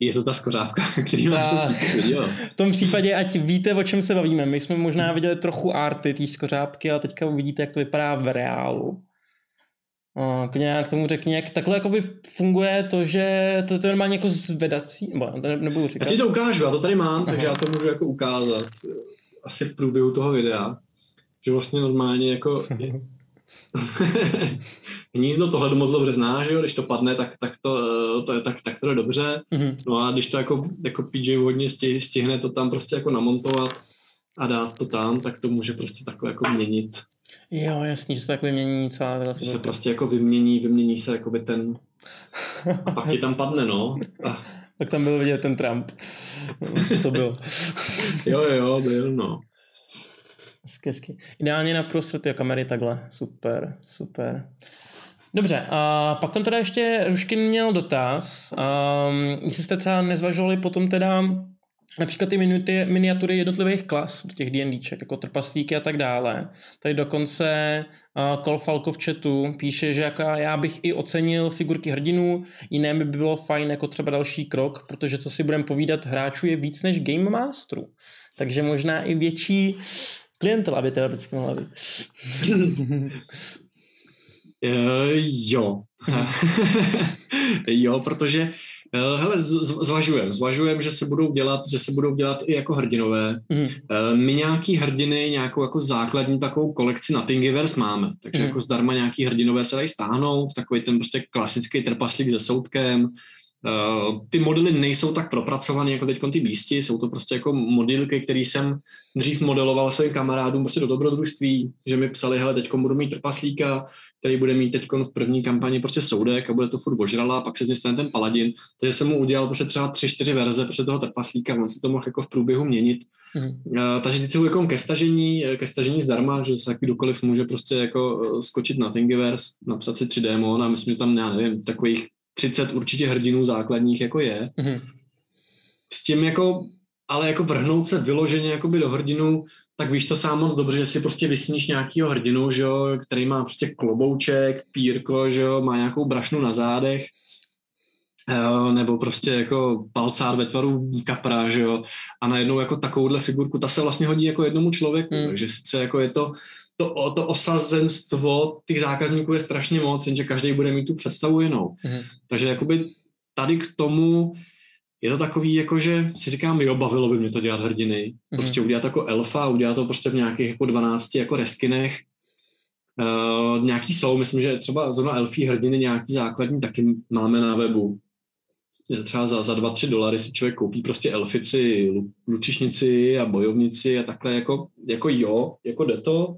Je to ta skořávka, *laughs* který máš Ta- to viděl. V tom případě, ať víte, o čem se bavíme. My jsme možná viděli trochu arty té skořápky, ale teďka uvidíte, jak to vypadá v reálu. Klidně nějak k tomu řekni, jak takhle jakoby funguje to, že to, to je normálně jako zvedací, nebo to ne, nebudu Já říkat. ti to ukážu, já to tady mám, takže Aha. já to můžu jako ukázat eh, asi v průběhu toho videa, že vlastně normálně jako *laughs* *laughs* hnízdo tohle moc dobře zná, že jo, když to padne, tak, tak, to, eh, to, je- tak, tak to je dobře, Mhm. no a když to jako, jako PJ hodně sti- stihne to tam prostě jako namontovat a dát to tam, tak to může prostě takhle jako měnit, Jo, jasný, že se tak vymění celá ta že se prostě jako vymění, vymění se jakoby ten, *laughs* a pak ti tam padne, no. A, Tak tam byl vidět ten Trump. Co to bylo? *laughs* jo, jo, byl, no. Hezky, hezky. Ideálně na prostřed té kamery takhle. Super, super. Dobře, a pak tam teda ještě Ruškin měl dotaz. Um, jestli jste třeba nezvažovali potom teda například ty minuty, miniatury jednotlivých klas do těch D&Dček, jako trpaslíky a tak dále. Tady dokonce uh, Kol Falko v chatu píše, že jako já bych i ocenil figurky hrdinů, jiné by bylo fajn jako třeba další krok, protože co si budeme povídat, hráčů je víc než Game Masterů. Takže možná i větší klientela by teoreticky mohla být. *laughs* Eh, jo. *laughs* jo, protože eh, hele, z- z- zvažujem, zvažujem, že se budou dělat, že se budou dělat i jako hrdinové. Eh, My nějaký hrdiny, nějakou jako základní takovou kolekci na Thingiverse máme, takže Mhm. jako zdarma nějaký hrdinové se dají stáhnout, takový ten prostě klasický trpaslík se soudkem. Eh, Ty modely nejsou tak propracované jako teď ty bísti, jsou to prostě jako modelky, které jsem dřív modeloval svým kamarádům prostě do dobrodružství, že mi psali, hele, teď budu mít trpaslíka, který bude mít teď v první kampani prostě soudek a bude to furt ožrala, pak se z něj stane ten paladin. Takže jsem mu udělal prostě třeba tři, čtyři verze prostě toho trpaslíka, on si to mohl jako v průběhu měnit. Mhm. Uh, takže ty jsou jako ke stažení, ke stažení zdarma, že se kdokoliv může prostě jako eh, skočit na Thingiverse, napsat si 3 démon a myslím, že tam, já nevím, takových 30 určitě hrdinů základních jako je. Mhm. S tím jako, ale jako vrhnout se vyloženě jakoby do hrdinu, tak víš to sám moc dobře, že si prostě vysníš nějakýho hrdinu, že jo, který má prostě klobouček, pírko, že jo, má nějakou brašnu na zádech, eh, nebo prostě jako palcár ve tvaru kapra, že jo, a najednou jako takovouhle figurku, ta se vlastně hodí jako jednomu člověku, Hmm. takže sice jako je to, to, to osazenstvo těch zákazníků je strašně moc, jenže každý bude mít tu představu jinou. Mhm. Takže jakoby tady k tomu je to takový, jako že si říkám, jo, bavilo by mě to dělat hrdiny. Prostě udělat jako elfa, udělat to prostě v nějakých jako 12 jako reskinech. Uh, nějaký jsou, myslím, že třeba zrovna elfí hrdiny nějaký základní taky máme na webu. Že třeba za, za 2-3 dolary si člověk koupí prostě elfici, lu- lučišnici a bojovnici a takhle jako, jako jo, jako jde to.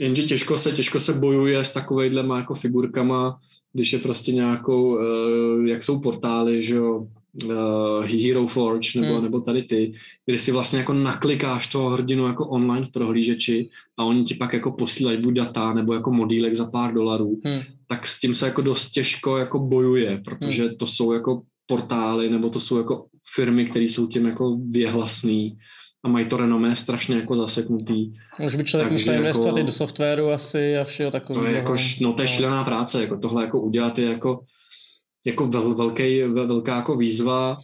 Jenže těžko se, těžko se bojuje s takovejhlema jako figurkama, když je prostě nějakou, uh, jak jsou portály, že jo, uh, Hero Forge nebo, Hmm. hmm. nebo tady ty, kdy si vlastně jako naklikáš toho hrdinu jako online v prohlížeči a oni ti pak jako posílají buď data nebo jako modílek za pár dolarů, Hmm. tak s tím se jako dost těžko jako bojuje, protože to jsou jako portály nebo to jsou jako firmy, které jsou tím jako věhlasný a mají to renomé strašně jako zaseknutý. Už by člověk musel jako- investovat i do softwaru asi a všeho takového. To je jako, š- no to je šílená práce, jako tohle jako udělat je jako, jako vel, velký, vel, velká jako výzva,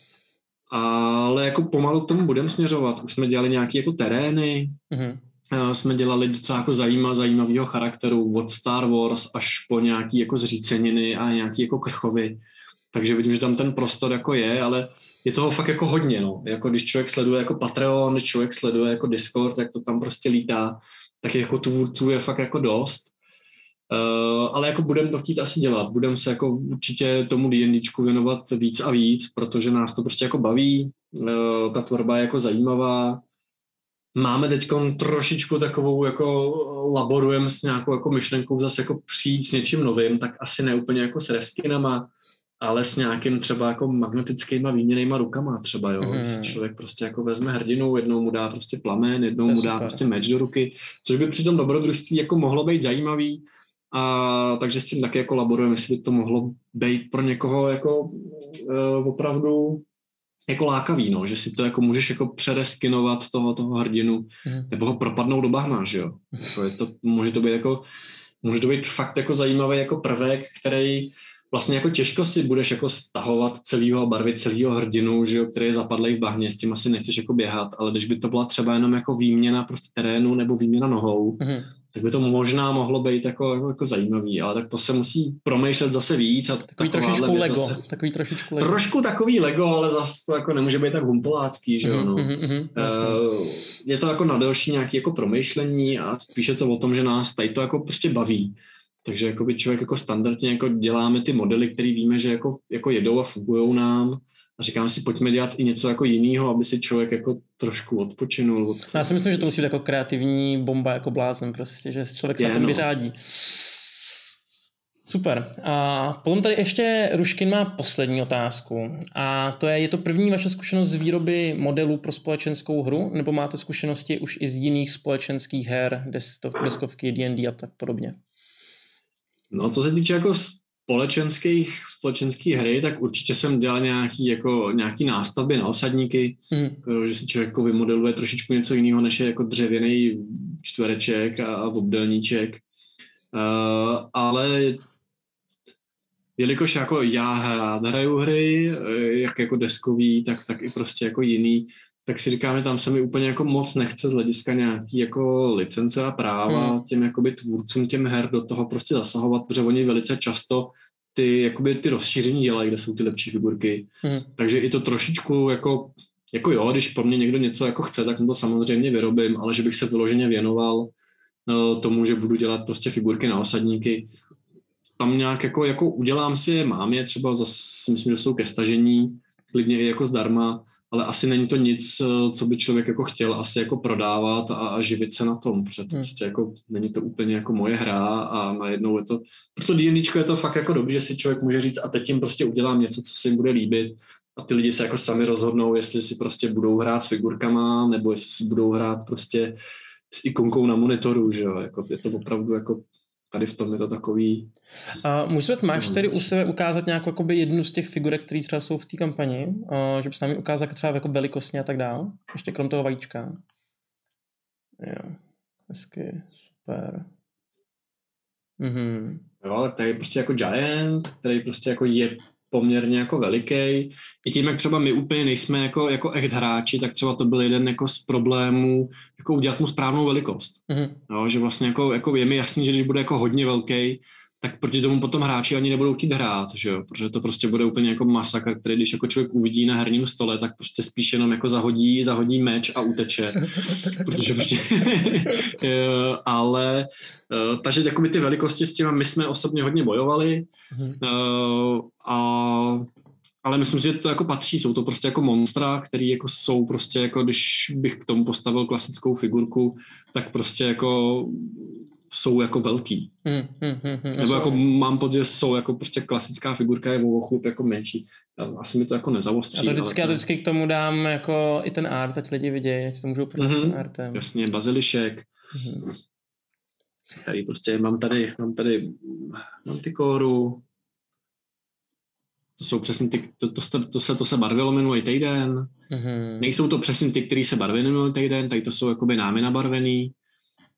ale jako pomalu k tomu budeme směřovat. Už jsme dělali nějaké jako terény, Mhm. eh, jsme dělali docela jako zajíma, zajímavého charakteru od Star Wars až po nějaký jako zříceniny a nějaký jako krchovy. Takže vidím, že tam ten prostor jako je, ale je toho fakt jako hodně, no. Jako když člověk sleduje jako Patreon, když člověk sleduje jako Discord, jak to tam prostě lítá, tak jako tvůrců je fakt jako dost. Uh, ale jako budeme to chtít asi dělat. Budeme se jako určitě tomu D&Dčku věnovat víc a víc, protože nás to prostě jako baví. Uh, ta tvorba je jako zajímavá. Máme teď trošičku takovou jako laborujeme s nějakou jako myšlenkou zase jako přijít s něčím novým, tak asi ne úplně jako s reskinama, ale s nějakým třeba jako magnetickýma výměnýma rukama třeba, jo. Mhm. Mm. Si člověk prostě jako vezme hrdinu, jednou mu dá prostě plamen, jednou mu dá super. prostě meč do ruky, což by při tom dobrodružství jako mohlo být zajímavý, a takže s tím taky jako laborujeme, jestli by to mohlo být pro někoho jako uh, opravdu jako lákavý, no, že si to jako můžeš jako přereskinovat toho, toho hrdinu, Mhm. nebo ho propadnout do bahna, že jo. Jako je to, může to být jako, může to být fakt jako zajímavý jako prvek, který vlastně jako těžko si budeš jako stahovat celýho barvy celého hrdinu, že jo, který je zapadlý v bahně, s tím asi nechceš jako běhat, ale když by to byla třeba jenom jako výměna prostě terénu nebo výměna nohou, Mhm. tak by to možná mohlo být jako, jako, jako zajímavý, ale tak to se musí promýšlet zase víc. A Takový trošičku Lego. Zase, Takový trošičku Lego. trošku takový Lego, ale zase to jako nemůže být tak humpolácký, že jo, no. Mhm, mhm, jasně. Eh, je to jako na delší nějaké jako promýšlení a spíše to o tom, že nás tady to jako prostě baví. Takže jako by člověk jako standardně jako děláme ty modely, které víme, že jako, jako jedou a fungují nám a říkáme si, pojďme dělat i něco jako jiného, aby si člověk jako trošku odpočinul. Od... Já si myslím, že to musí být jako kreativní bomba jako blázen prostě, že člověk se Je, na tom no. vyřádí. Super. A potom tady ještě Ruškin má poslední otázku. A to je, je to první vaše zkušenost z výroby modelů pro společenskou hru, nebo máte zkušenosti už i z jiných společenských her, deskovky, D&D a tak podobně? No, co se týče jako společenských, společenských hry, tak určitě jsem dělal nějaký, jako, nějaký nástavby na osadníky, eh, že si člověk jako vymodeluje trošičku něco jiného, než je jako dřevěný čtvereček a, a obdelníček. Uh, ale jelikož jako já rád hraju hry, eh, jak jako deskový, tak, tak i prostě jako jiný, tak si říkám, že tam se mi úplně jako moc nechce z hlediska nějaký jako licence a práva Hmm. těm jakoby tvůrcům těm her do toho prostě zasahovat, protože oni velice často ty, jakoby ty rozšíření dělají, kde jsou ty lepší figurky. Mhm. Takže i to trošičku jako, jako jo, když po mně někdo něco jako chce, tak mu to samozřejmě vyrobím, ale že bych se vyloženě věnoval no, tomu, že budu dělat prostě figurky na osadníky, tam nějak jako, jako udělám si je, mám je třeba, zase myslím, že jsou ke stažení, klidně i jako zdarma, ale asi není to nic, eh, co by člověk jako chtěl asi jako prodávat a, a živit se na tom, protože to Hmm. prostě jako není to úplně jako moje hra a najednou je to, proto D&Dčko je to fakt jako dobrý, že si člověk může říct a teď jim prostě udělám něco, co se jim bude líbit a ty lidi se jako sami rozhodnou, jestli si prostě budou hrát s figurkama, nebo jestli si budou hrát prostě s ikonkou na monitoru, že jo, jako je to opravdu jako tady v tom je to takový, A můžeš, máš No. tedy u sebe ukázat nějakou jakoby jednu z těch figurek, které třeba jsou v té kampani, a že bys nám ji ukázal třeba jako velikostně a tak dál? Ještě krom toho vajíčka. Jo, hezky, super. Mhm. Jo, to je prostě jako giant, který prostě jako je poměrně jako veliký. I tím, jak třeba my úplně nejsme jako, jako echt hráči, tak třeba to byl jeden jako z problémů, jako udělat mu správnou velikost. Mhm. Jo, že vlastně jako, jako je mi jasný, že když bude jako hodně velký, tak proti tomu potom hráči ani nebudou chtít hrát, že jo? protože to prostě bude úplně jako masakr, který když jako člověk uvidí na herním stole, tak prostě spíš jenom jako zahodí, zahodí meč a uteče, *laughs* protože prostě, *laughs* ale eh, takže jakoby ty velikosti s těma my jsme osobně hodně bojovali, Mhm. Eh, a ale myslím si, že to jako patří, jsou to prostě jako monstra, který jako jsou prostě jako, když bych k tomu postavil klasickou figurku, tak prostě jako jsou jako velký. Mhm, mhm, mhm. Nebo jako mám pocit, že jsou jako prostě klasická figurka je o chlup jako menší. Asi mi to jako A nezavostří. to vždycky, já ale, vždycky k tomu dám jako i ten art, ať lidi vidějí, ať to můžou pronést Mhm. mm-hmm. ten artem. Jasně, bazilišek, Mhm. tady prostě mám tady, mám tady Manticoru, to jsou přesně ty, to, to, to, to, se, to se barvilo minulý týden, Mhm. Nejsou to přesně ty, který se barvily minulý týden, tady to jsou jakoby námi nabarvený.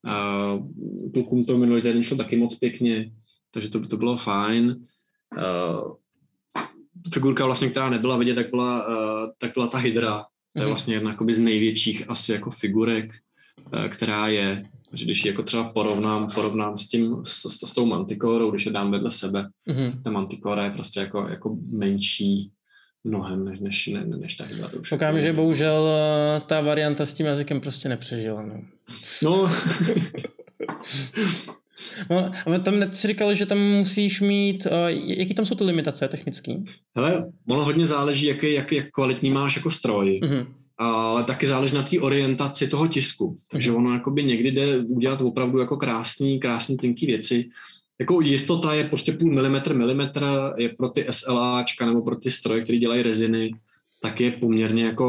Uh, klukům to minulý týden šlo taky moc pěkně, takže to, to bylo fajn. Uh, figurka vlastně, která nebyla vidět, tak byla, uh, tak byla ta Hydra. To je Mhm. vlastně jedna z největších asi jako figurek, uh, která je, že když ji jako třeba porovnám, porovnám s tím, s, s, s tou mantikorou, když je dám vedle sebe, Mhm. ta mantikora je prostě jako, jako menší mnohem než, než, ne, než ta hydra. To už Koukám, jako- že bohužel eh, ta varianta s tím jazykem prostě nepřežila. No. No, *laughs* No, ale tam si říkal, že tam musíš mít, uh, jaký tam jsou ty limitace technický? hele, ono hodně záleží, jaký, jak, jak kvalitní máš jako stroj, Mhm. ale taky záleží na té orientaci toho tisku. Takže ono jakoby někdy jde udělat opravdu jako krásný, krásný tenký věci. Jako jistota je prostě půl milimetr, milimetr je pro ty SLAčka nebo pro ty stroje, které dělají reziny, tak je poměrně jako,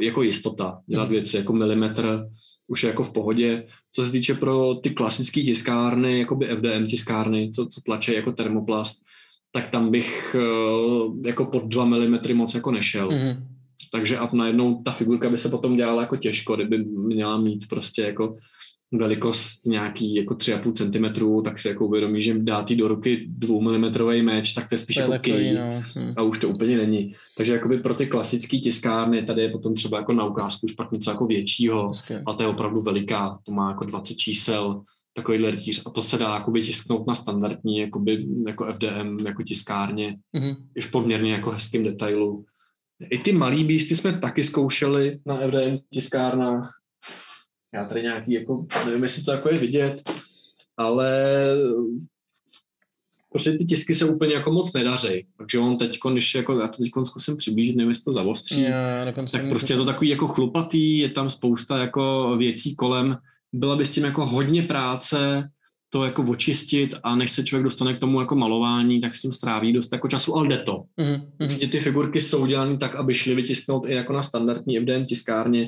jako jistota dělat Mhm. věci jako milimetr už je jako v pohodě. Co se týče pro ty klasické tiskárny, jako by FDM tiskárny, co, co tlačí jako termoplast, tak tam bych eh, jako pod 2 mm moc jako nešel. Mhm. Takže a najednou ta figurka by se potom dělala jako těžko, kdyby měla mít prostě jako velikost nějaký jako 3,5 cm, tak si jako uvědomí, že dá ty do ruky 2 mm meč, tak to je spíš to je jako takový, no. hm. a už to úplně není. Takže jakoby pro ty klasické tiskárny tady je potom třeba jako na ukázku už pak něco jako většího, Hezky. ale to je opravdu veliká, to má jako 20 čísel, takovýhle rytíř a to se dá jako vytisknout na standardní jakoby, jako FDM jako tiskárně mm-hmm. i v poměrně jako hezkém detailu. I ty malý bísty jsme taky zkoušeli na FDM tiskárnách. Já tady nějaký, jako, nevím, jestli to jako je vidět, ale prostě ty tisky se úplně jako moc nedaří. Takže on teď, když jako, já to teď zkusím přiblížit, nevím, jestli to zavostří, já, tak prostě je to takový jako chlupatý, je tam spousta jako věcí kolem, byla by s tím jako hodně práce to jako očistit a než se člověk dostane k tomu jako malování, tak s tím stráví dost jako času, ale jde to. Mm-hmm. Určitě ty figurky jsou udělané tak, aby šly vytisknout i jako na standardní FDM tiskárně,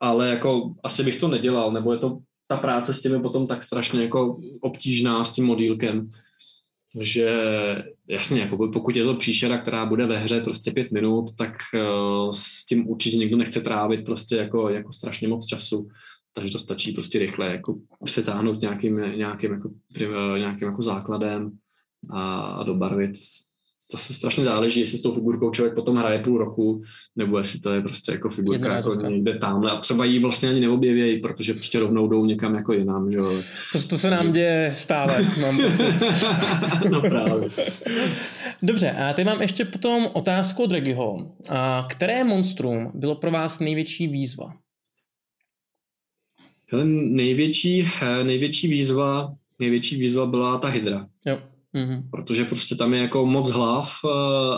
ale jako asi bych to nedělal, nebo je to ta práce s tím potom tak strašně jako obtížná s tím modílkem, že jasně, jako pokud je to příšera, která bude ve hře prostě pět minut, tak uh, s tím určitě někdo nechce trávit prostě jako, jako strašně moc času takže to stačí prostě rychle jako přetáhnout nějakým, nějakým, jako, nějakým jako základem a, a dobarvit. Zase strašně záleží, jestli s tou figurkou člověk potom hraje půl roku, nebo jestli to je prostě jako figurka jako někde tamhle a třeba ji vlastně ani neobjevějí, protože prostě rovnou jdou někam jako jinam, že To, to se nám děje stále, mám *laughs* no právě. Dobře, a teď mám ještě potom otázku od Regiho. A které monstrum bylo pro vás největší výzva? Hele, největší, eh, největší výzva, největší výzva byla ta hydra. Jo. Mm-hmm. Protože prostě tam je jako moc hlav eh,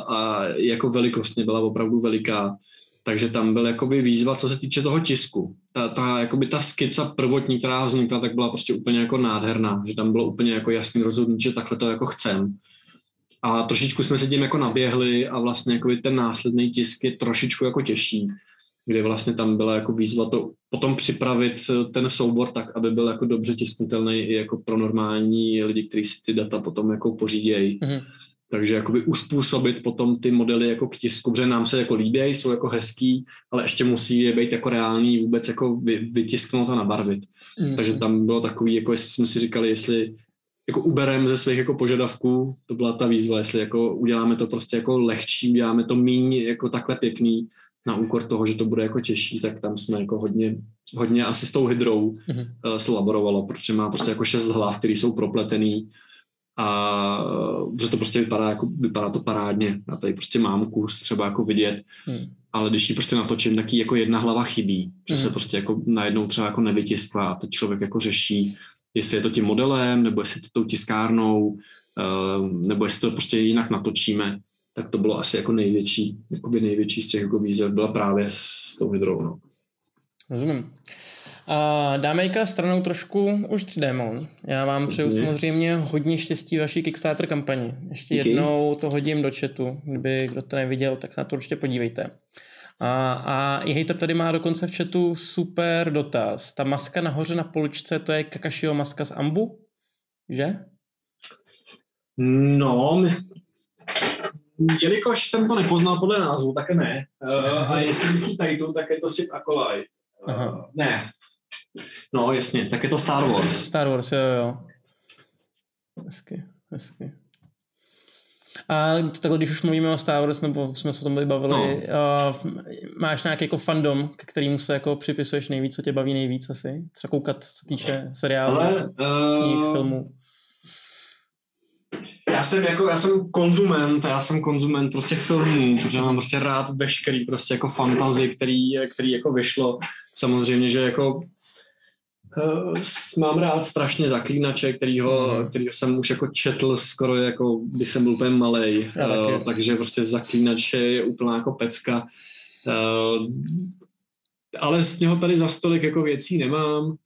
a jako velikostně byla opravdu veliká. Takže tam byl jakoby výzva, co se týče toho tisku. Ta, ta, jakoby ta skica prvotní, která vznikla, tak byla prostě úplně jako nádherná. Že tam bylo úplně jako jasný rozhodnutí, že takhle to jako chcem. A trošičku jsme se tím jako naběhli a vlastně jakoby ten následný tisk je trošičku jako těžší kde vlastně tam byla jako výzva to potom připravit eh, ten soubor tak, aby byl jako dobře tisknutelný i jako pro normální lidi, kteří si ty data potom jako pořídějí. Mm-hmm. Takže jakoby uspůsobit potom ty modely jako k tisku, protože nám se jako líbí, jsou jako hezký, ale ještě musí je být jako reální vůbec jako vy, vytisknout a nabarvit. Mm. Takže tam bylo takový, jako jestli jsme si říkali, jestli jako uberem ze svých jako požadavků, to byla ta výzva, jestli jako uděláme to prostě jako lehčí, uděláme to míň jako takhle pěkný, na úkor toho, že to bude jako těžší, tak tam jsme jako hodně, hodně asi s tou hydrou mm-hmm. uh, se laborovalo, protože má prostě jako šest hlav, které jsou propletený a že to prostě vypadá, jako, vypadá to parádně. Já tady prostě mám kus třeba jako vidět, mm. ale když ji prostě natočím, tak jako jedna hlava chybí, že mm. se prostě jako najednou třeba jako nevytiskla a to člověk jako řeší, jestli je to tím modelem, nebo jestli to tou tiskárnou, uh, nebo jestli to prostě jinak natočíme tak to bylo asi jako největší, jakoby největší z těch jako výzev byla právě s tou hydrou. No. Rozumím. A dáme stranou trošku už 3D Mon. Já vám přeju samozřejmě hodně štěstí vaší Kickstarter kampani. Ještě Díky. jednou to hodím do chatu, kdyby kdo to neviděl, tak se na to určitě podívejte. A, a i hejter tady má dokonce v chatu super dotaz. Ta maska nahoře na poličce, to je Kakashiho maska z Ambu? Že? No, my, jelikož jsem to nepoznal podle názvu, tak ne. Uh, a jestli myslí title, tak je to Sith Acolyte. Uh, ne. No, jasně, tak je to Star Wars. Star Wars, jo, jo. Hezky, hezky. A takhle, když už mluvíme o Star Wars, nebo jsme se o tom bavili, no. uh, máš nějaký jako fandom, k kterému se jako připisuješ nejvíc, co tě baví nejvíc asi? Třeba koukat, co týče seriálu, Ale, uh, knih, filmů já jsem jako, já jsem konzument, já jsem konzument prostě filmů, protože mám prostě rád veškerý prostě jako fantazy, který, který jako vyšlo. Samozřejmě, že jako uh, mám rád strašně zaklínače, kterýho, mm. kterýho jsem už jako četl skoro jako, když jsem byl úplně malej. Uh, takže prostě zaklínače je úplná jako pecka. Uh, ale z něho tady za stolik jako věcí nemám.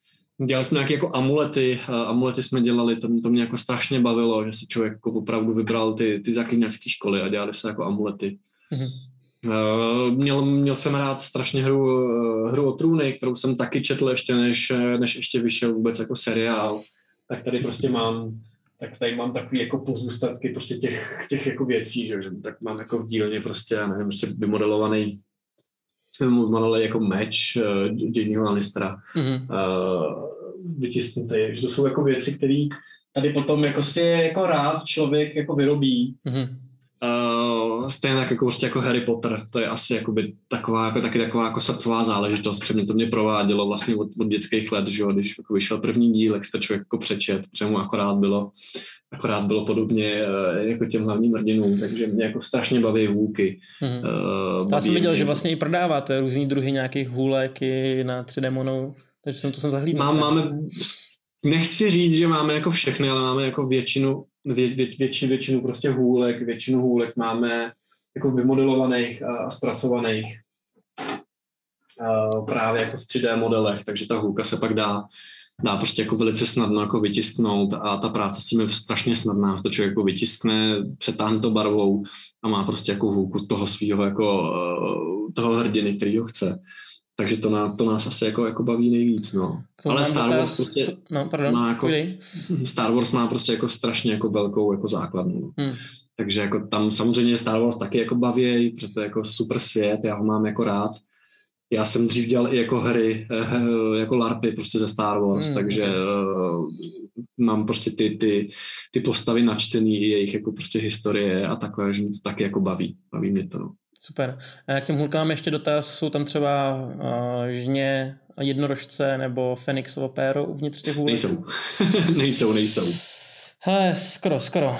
Dělali jsme nějaké jako amulety, amulety jsme dělali, to, to mě jako strašně bavilo, že si člověk jako opravdu vybral ty, ty zaklínačské školy a dělali se jako amulety. Mm-hmm. Uh, měl, měl jsem rád strašně hru, uh, hru o trůny, kterou jsem taky četl ještě, než, než ještě vyšel vůbec jako seriál. Tak tady prostě mám tak tady mám takový jako pozůstatky prostě těch, těch jako věcí, že, že tak mám jako v dílně prostě, já nevím, prostě vymodelovaný jsme mu zmalili jako meč uh, Jamieho Lannistera. Mhm. Uh. Že to jsou jako věci, které tady potom jako si jako rád člověk jako vyrobí. Mhm. Uh, stejně tak jako, prostě jako Harry Potter, to je asi jakoby taková, jako, taky taková jako srdcová záležitost, protože mě to mě provádělo vlastně od, od dětských let, že jo, když jako vyšel první díl, jak se to člověk jako přečet, protože mu akorát bylo, akorát bylo podobně uh, jako těm hlavním hrdinům, takže mě jako strašně baví hůlky. Mhm. Uh, Já jsem baví viděl, mě- že vlastně i prodáváte různý druhy nějakých hůlek i na 3D monou, takže jsem to jsem zahlídl. Mám, máme, nechci říct, že máme jako všechny, ale máme jako většinu, vě, vě, větši, většinu prostě hůlek, většinu hůlek máme jako vymodelovaných a, zpracovaných a, právě jako v 3D modelech, takže ta hůlka se pak dá, dá prostě jako velice snadno jako vytisknout a ta práce s tím je strašně snadná, to člověk jako vytiskne, přetáhne to barvou a má prostě jako hůlku toho svého jako eh, toho hrdiny, který ho chce. Takže to, na, to nás asi jako, jako baví nejvíc, no. Tomu Ale Star dotaz- Wars prostě to- No, pardon, má jako-. *laughs* Star Wars má prostě jako strašně jako velkou jako základnu. Hmm. Takže jako tam samozřejmě Star Wars taky jako baví, protože to je jako super svět, já ho mám jako rád. Já jsem dřív dělal i jako hry, eh, jako LARPy prostě ze Star Wars, Hmm, takže uh, mám prostě ty, ty, ty postavy načtený, i jejich jako prostě historie a takové, že mě to taky jako baví. Baví mě to, no. Super. A jak těm hulkám ještě dotaz, jsou tam třeba uh, žně, jednorožce nebo Fenixovo péro uvnitř těch hůlek? Nejsou. *laughs* nejsou, nejsou. Hele, skoro, skoro.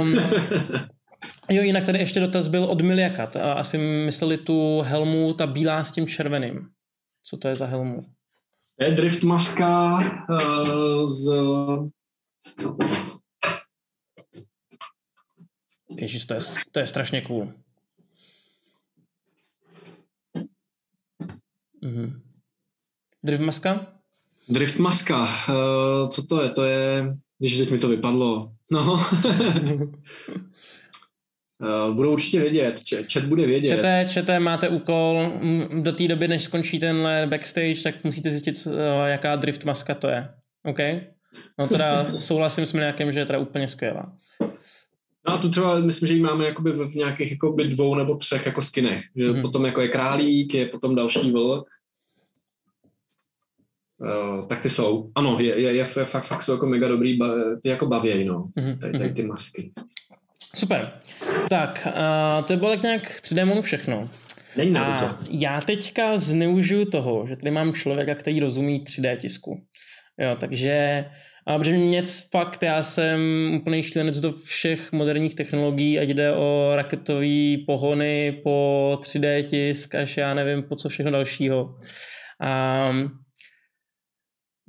Um, *laughs* jo, jinak tady ještě dotaz byl od Miliakat. A asi mysleli tu helmu, ta bílá s tím červeným. Co to je za helmu? To je drift maska uh, z... Ježíš, to je, to je strašně cool. Mhm. Drift maska? Drift maska, uh, co to je? To je, když teď mi to vypadlo. No. *laughs* uh, budou určitě vědět, chat bude vědět. Čete, čete, máte úkol, do té doby, než skončí tenhle backstage, tak musíte zjistit, eh, jaká drift maska to je. OK? No teda *laughs* souhlasím s Miliakem, že je teda úplně skvělá. No a tu třeba, myslím, že ji máme jakoby v nějakých jakoby dvou nebo třech jako skinech. Že Mhm. Potom jako je králík, je potom další vlk. Uh, tak ty jsou. Ano, je, je, je, je fakt, fakt jsou jako mega dobrý, ba, ty jako bavěj, no. Mhm, Tady, tady mhm. ty masky. Super. Tak, uh, to bylo tak nějak 3D monu všechno. Není A Naruto. já teďka zneužiju toho, že tady mám člověka, který rozumí 3D tisku. Jo, takže a protože mě fakt, já jsem úplný šílenec do všech moderních technologií, ať jde o raketové pohony, po 3D tisk, až já nevím, po co všechno dalšího. A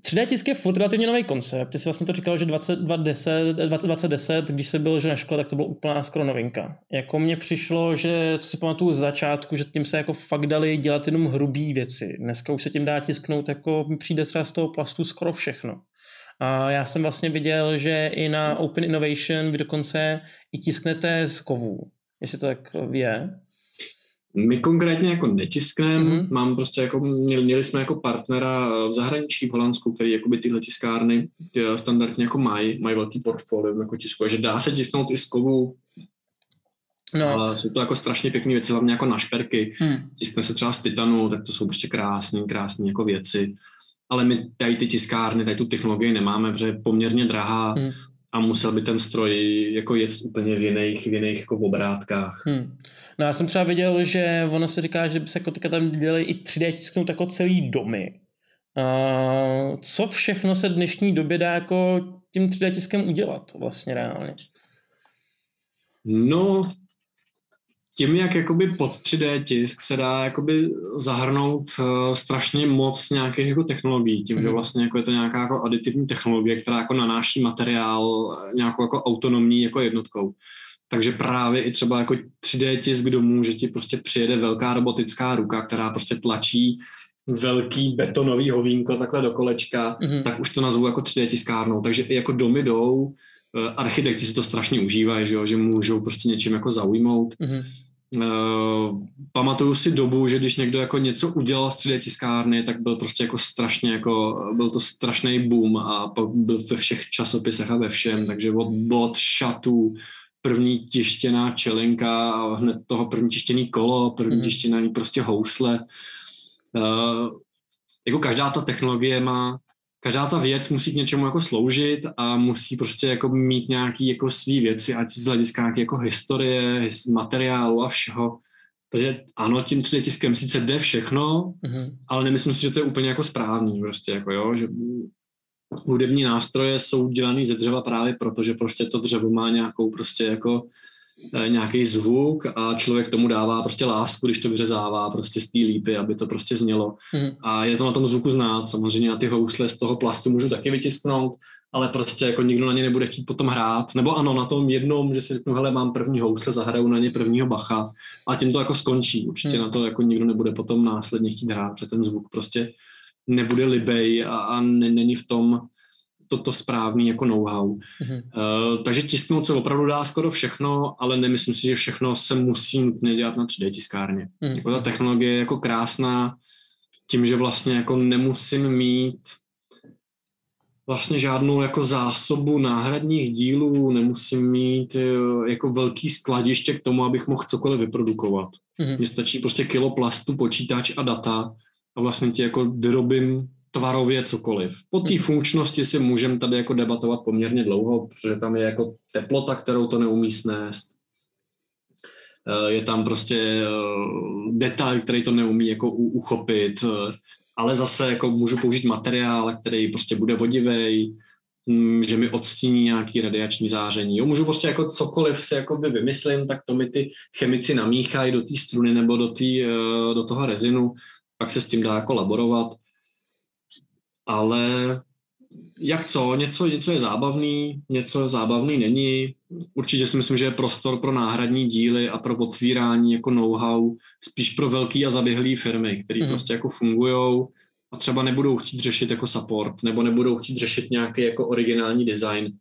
3D tisk je furt relativně nový koncept. Ty jsi vlastně to říkal, že 2010, 2010, když se byl že na škole, tak to byla úplná skoro novinka. Jako mně přišlo, že co si pamatuju z začátku, že tím se jako fakt dali dělat jenom hrubý věci. Dneska už se tím dá tisknout, jako mi přijde třeba z toho plastu skoro všechno. A já jsem vlastně viděl, že i na Open Innovation vy dokonce i tisknete z kovů. Jestli to tak je. My konkrétně jako netiskneme, Mhm. mm-hmm. mám prostě jako, měli, měli jsme jako partnera v zahraničí v Holandsku, který jakoby tyhle tiskárny ty standardně jako mají, mají velký portfolio jako tisku, že dá se tisknout i z kovu, No, ale jsou to jako strašně pěkné věci, hlavně jako na šperky, hm. tiskne se třeba z titanu, tak to jsou prostě krásné, krásné jako věci. Ale my tady ty tiskárny, tady tu technologii nemáme, protože je poměrně drahá Hmm. A musel by ten stroj jako jet úplně v jiných, v jiných jako obrátkách. Hmm. No já jsem třeba viděl, že ono se říká, že by se jako tam dělali i 3D tisknout jako celý domy. Uh, co všechno se v dnešní době dá jako tím 3D tiskem udělat vlastně reálně? No, tím, jak jakoby pod 3D tisk se dá jakoby zahrnout uh, strašně moc nějakých jako technologií, tím, mm. že Mhm. vlastně jako je to nějaká jako aditivní technologie, která jako nanáší materiál eh, nějakou jako autonomní jako jednotkou. Takže právě i třeba jako 3D tisk domů, že ti prostě přijede velká robotická ruka, která prostě tlačí velký betonový hovínko takhle do kolečka, Mhm. tak už to nazvu jako 3D tiskárnou. Takže i jako domy jdou, eh, architekti si to strašně užívají, že, jo, že můžou prostě něčím jako zaujmout. Mhm. Uh, pamatuju si dobu, že když někdo jako něco udělal z 3D tiskárny, tak byl prostě jako strašně jako, byl to strašný boom a pak byl ve všech časopisech a ve všem, takže od bod, šatů, první tištěná čelenka a hned toho první tištěný kolo, první mm. tištěný prostě housle. Uh, jako každá ta technologie má, každá ta věc musí k něčemu jako sloužit a musí prostě jako mít nějaký jako svý věci, ať z hlediska nějaké jako historie, materiálu a všeho. Takže ano, tím 3D tiskem sice jde všechno, mm-hmm. ale nemyslím si, že to je úplně jako správný prostě, jako jo, že hudební nástroje jsou dělaný ze dřeva právě proto, že prostě to dřevo má nějakou prostě jako nějaký zvuk a člověk tomu dává prostě lásku, když to vyřezává prostě z té lípy, aby to prostě znělo. Mm. A je to na tom zvuku znát. Samozřejmě na ty housle z toho plastu můžu taky vytisknout, ale prostě jako nikdo na ně nebude chtít potom hrát. Nebo ano, na tom jednom, že si řeknu, hele, mám první housle, zahraju na ně prvního bacha a tím to jako skončí. Určitě mm. na to jako nikdo nebude potom následně chtít hrát, protože ten zvuk prostě nebude libej a, a není v tom toto správný jako know-how. Mm-hmm. Uh, takže tisknout se opravdu dá skoro všechno, ale nemyslím si, že všechno se musí nutně dělat na 3D tiskárně. Mm-hmm. Jako ta technologie je jako krásná tím, že vlastně jako nemusím mít vlastně žádnou jako zásobu náhradních dílů, nemusím mít eh, jako velký skladiště k tomu, abych mohl cokoliv vyprodukovat. Mm-hmm. Mně stačí prostě kilo plastu, počítač a data a vlastně ti jako vyrobím tvarově cokoliv. Po té hmm. funkčnosti si můžeme tady jako debatovat poměrně dlouho, protože tam je jako teplota, kterou to neumí snést. Eh, je tam prostě eh, detail, který to neumí jako uchopit, eh, ale zase jako můžu použít materiál, který prostě bude vodivý, hm, že mi odstíní nějaký radiační záření. Jo, můžu prostě jako cokoliv si jako vymyslím, tak to mi ty chemici namíchají do té struny nebo do, tý, do toho rezinu pak se s tím dá jako laborovat, ale jak co, něco, něco je zábavný, něco zábavný není. Určitě si myslím, že je prostor pro náhradní díly a pro otvírání jako know-how spíš pro velký a zaběhlý firmy, které mm. prostě jako fungují a třeba nebudou chtít řešit jako support, nebo nebudou chtít řešit nějaký jako originální design.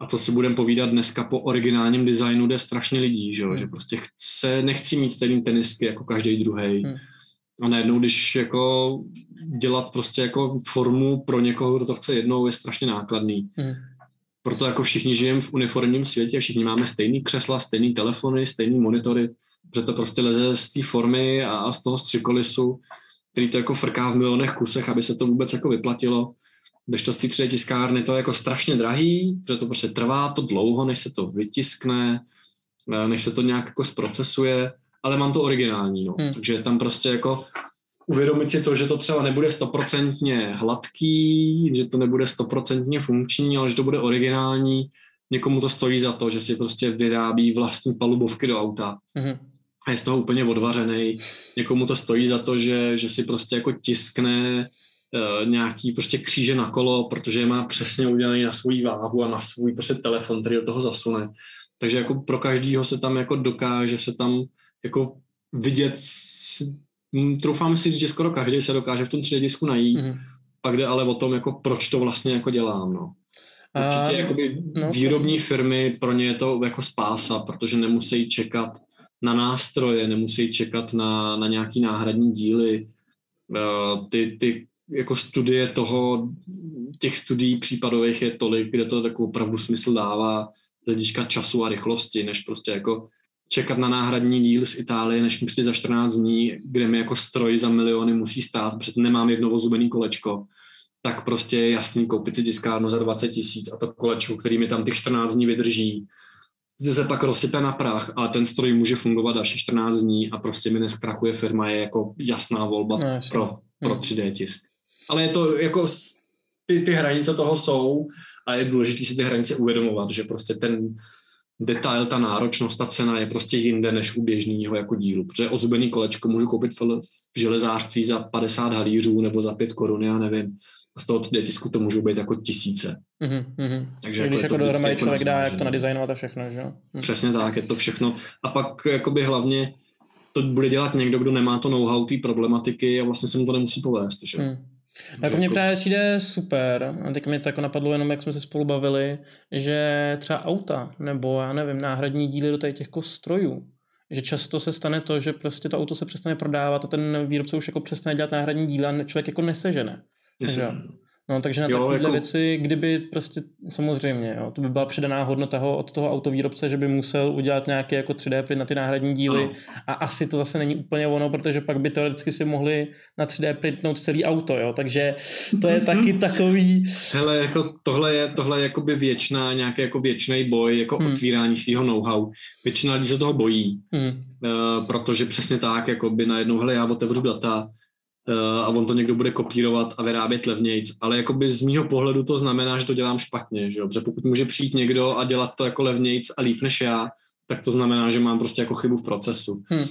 A co si budeme povídat dneska po originálním designu, jde strašně lidí, že, mm. že prostě chce, nechci mít stejný tenisky jako každý druhý. Mm a najednou, když jako dělat prostě jako formu pro někoho, kdo to chce jednou, je strašně nákladný. Mm. Proto jako všichni žijeme v uniformním světě, všichni máme stejný křesla, stejný telefony, stejný monitory, protože to prostě leze z té formy a, a z toho střikolisu, který to jako frká v milionech kusech, aby se to vůbec jako vyplatilo. Když to z té 3 tiskárny to je jako strašně drahý, protože to prostě trvá to dlouho, než se to vytiskne, než se to nějak jako zprocesuje ale mám to originální, no. Hmm. Takže tam prostě jako uvědomit si to, že to třeba nebude stoprocentně hladký, že to nebude stoprocentně funkční, ale že to bude originální, někomu to stojí za to, že si prostě vyrábí vlastní palubovky do auta. Hmm. A je z toho úplně odvařený. Někomu to stojí za to, že, že si prostě jako tiskne uh, nějaký prostě kříže na kolo, protože je má přesně udělaný na svou váhu a na svůj prostě telefon, který do toho zasune. Takže jako pro každýho se tam jako dokáže se tam jako vidět, troufám si říct, že skoro každý se dokáže v tom 3D disku najít, mm-hmm. pak jde ale o tom, jako proč to vlastně jako dělám, no. Určitě uh, jakoby no, výrobní firmy, pro ně je to jako spása, protože nemusí čekat na nástroje, nemusí čekat na, na nějaký náhradní díly. Uh, ty, ty jako studie toho, těch studií případových je tolik, kde to tak opravdu smysl dává z hlediska času a rychlosti, než prostě jako čekat na náhradní díl z Itálie, než mi přijde za 14 dní, kde mi jako stroj za miliony musí stát, protože nemám jedno vozubený kolečko, tak prostě je jasný koupit si tiskárnu za 20 tisíc a to kolečko, který mi tam těch 14 dní vydrží, se pak rozsype na prach, ale ten stroj může fungovat další 14 dní a prostě mi neskrachuje firma, je jako jasná volba no, pro, pro 3D hmm. tisk. Ale je to jako ty, ty hranice toho jsou a je důležité si ty hranice uvědomovat, že prostě ten detail, ta náročnost, ta cena je prostě jinde než u běžného jako dílu. Protože ozubený kolečko můžu koupit v, železářství za 50 halířů nebo za 5 korun, já nevím. A z toho 3D tisku to můžou být jako tisíce. Mm-hmm. Takže když jako, jako dohromady člověk jako dá, jak to nadizajnovat a všechno, že jo? Mm. Přesně tak, je to všechno. A pak jakoby hlavně to bude dělat někdo, kdo nemá to know-how té problematiky a vlastně se mu to nemusí povést, že? Mm. Jako mně právě přijde super, a teď mi to jako napadlo jenom, jak jsme se spolu bavili, že třeba auta, nebo já nevím, náhradní díly do těch jako strojů, že často se stane to, že prostě to auto se přestane prodávat a ten výrobce už jako přestane dělat náhradní díla a člověk jako nesežene. Že? No, takže na takové jako... věci, kdyby prostě samozřejmě, jo, to by byla přidaná hodnota ho, od toho autovýrobce, že by musel udělat nějaké jako 3D print na ty náhradní díly no. a asi to zase není úplně ono, protože pak by teoreticky si mohli na 3D printnout celý auto, jo, takže to je taky *laughs* takový... Hele, jako tohle je, tohle je jakoby věčná, nějaký jako věčný boj, jako hmm. otvírání svého know-how. Většina lidí se toho bojí, hmm. uh, protože přesně tak, jako by najednou, hele, já otevřu data, a on to někdo bude kopírovat a vyrábět levnějc, ale jakoby z mýho pohledu to znamená, že to dělám špatně, že jo? protože pokud může přijít někdo a dělat to jako levnějc a líp než já, tak to znamená, že mám prostě jako chybu v procesu. Hmm. Uh,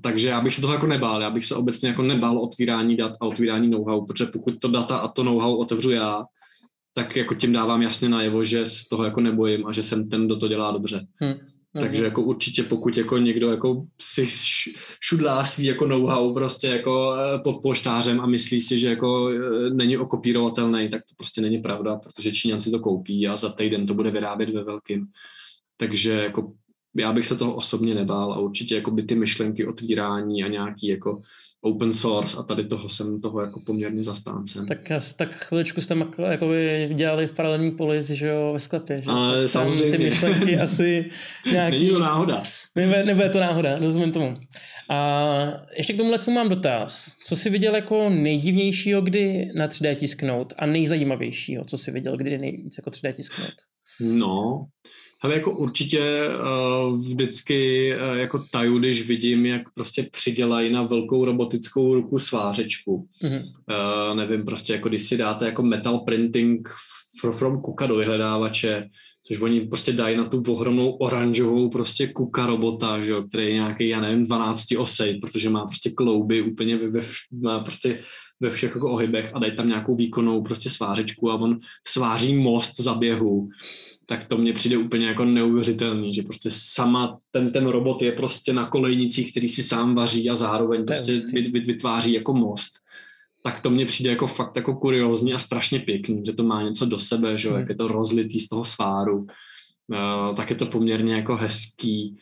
takže já bych se toho jako nebál, já bych se obecně jako nebál otvírání dat a otvírání know-how, protože pokud to data a to know-how otevřu já, tak jako tím dávám jasně najevo, že z toho jako nebojím a že jsem ten, kdo to dělá dobře. Hmm. Takže jako určitě pokud jako někdo jako si šudlá svý jako know-how prostě jako eh, pod poštářem a myslí si, že jako eh, není okopírovatelný, tak to prostě není pravda, protože Číňan si to koupí a za týden to bude vyrábět ve velkým. Takže jako já bych se toho osobně nebál a určitě jako by ty myšlenky otvírání a nějaký jako open source a tady toho jsem toho jako poměrně zastáncem. Tak, tak chviličku jste jako dělali v paralelní polis, že jo, ve sklepě, že? Ale tak samozřejmě. Ty myšlenky *laughs* asi nějaký... Není to náhoda. Nebude, nebude to náhoda, rozumím tomu. A ještě k tomu co mám dotaz. Co jsi viděl jako nejdivnějšího, kdy na 3D tisknout a nejzajímavějšího, co jsi viděl, kdy nejvíc jako 3D tisknout? No, ale jako určitě uh, vždycky uh, jako taju, když vidím, jak prostě přidělají na velkou robotickou ruku svářečku. Mm-hmm. Uh, nevím, prostě jako když si dáte jako metal printing from Kuka do vyhledávače, což oni prostě dají na tu ohromnou oranžovou prostě Kuka robota, že jo, který je nějaký, já nevím, 12 osej, protože má prostě klouby úplně ve, ve, má prostě ve všech jako ohybech a dají tam nějakou výkonnou prostě svářečku a on sváří most za běhu tak to mně přijde úplně jako neuvěřitelný, že prostě sama ten, ten robot je prostě na kolejnicích, který si sám vaří a zároveň prostě vytváří jako most. Tak to mně přijde jako fakt jako kuriózní a strašně pěkný, že to má něco do sebe, že hmm. jak je to rozlitý z toho sváru. Uh, tak je to poměrně jako hezký.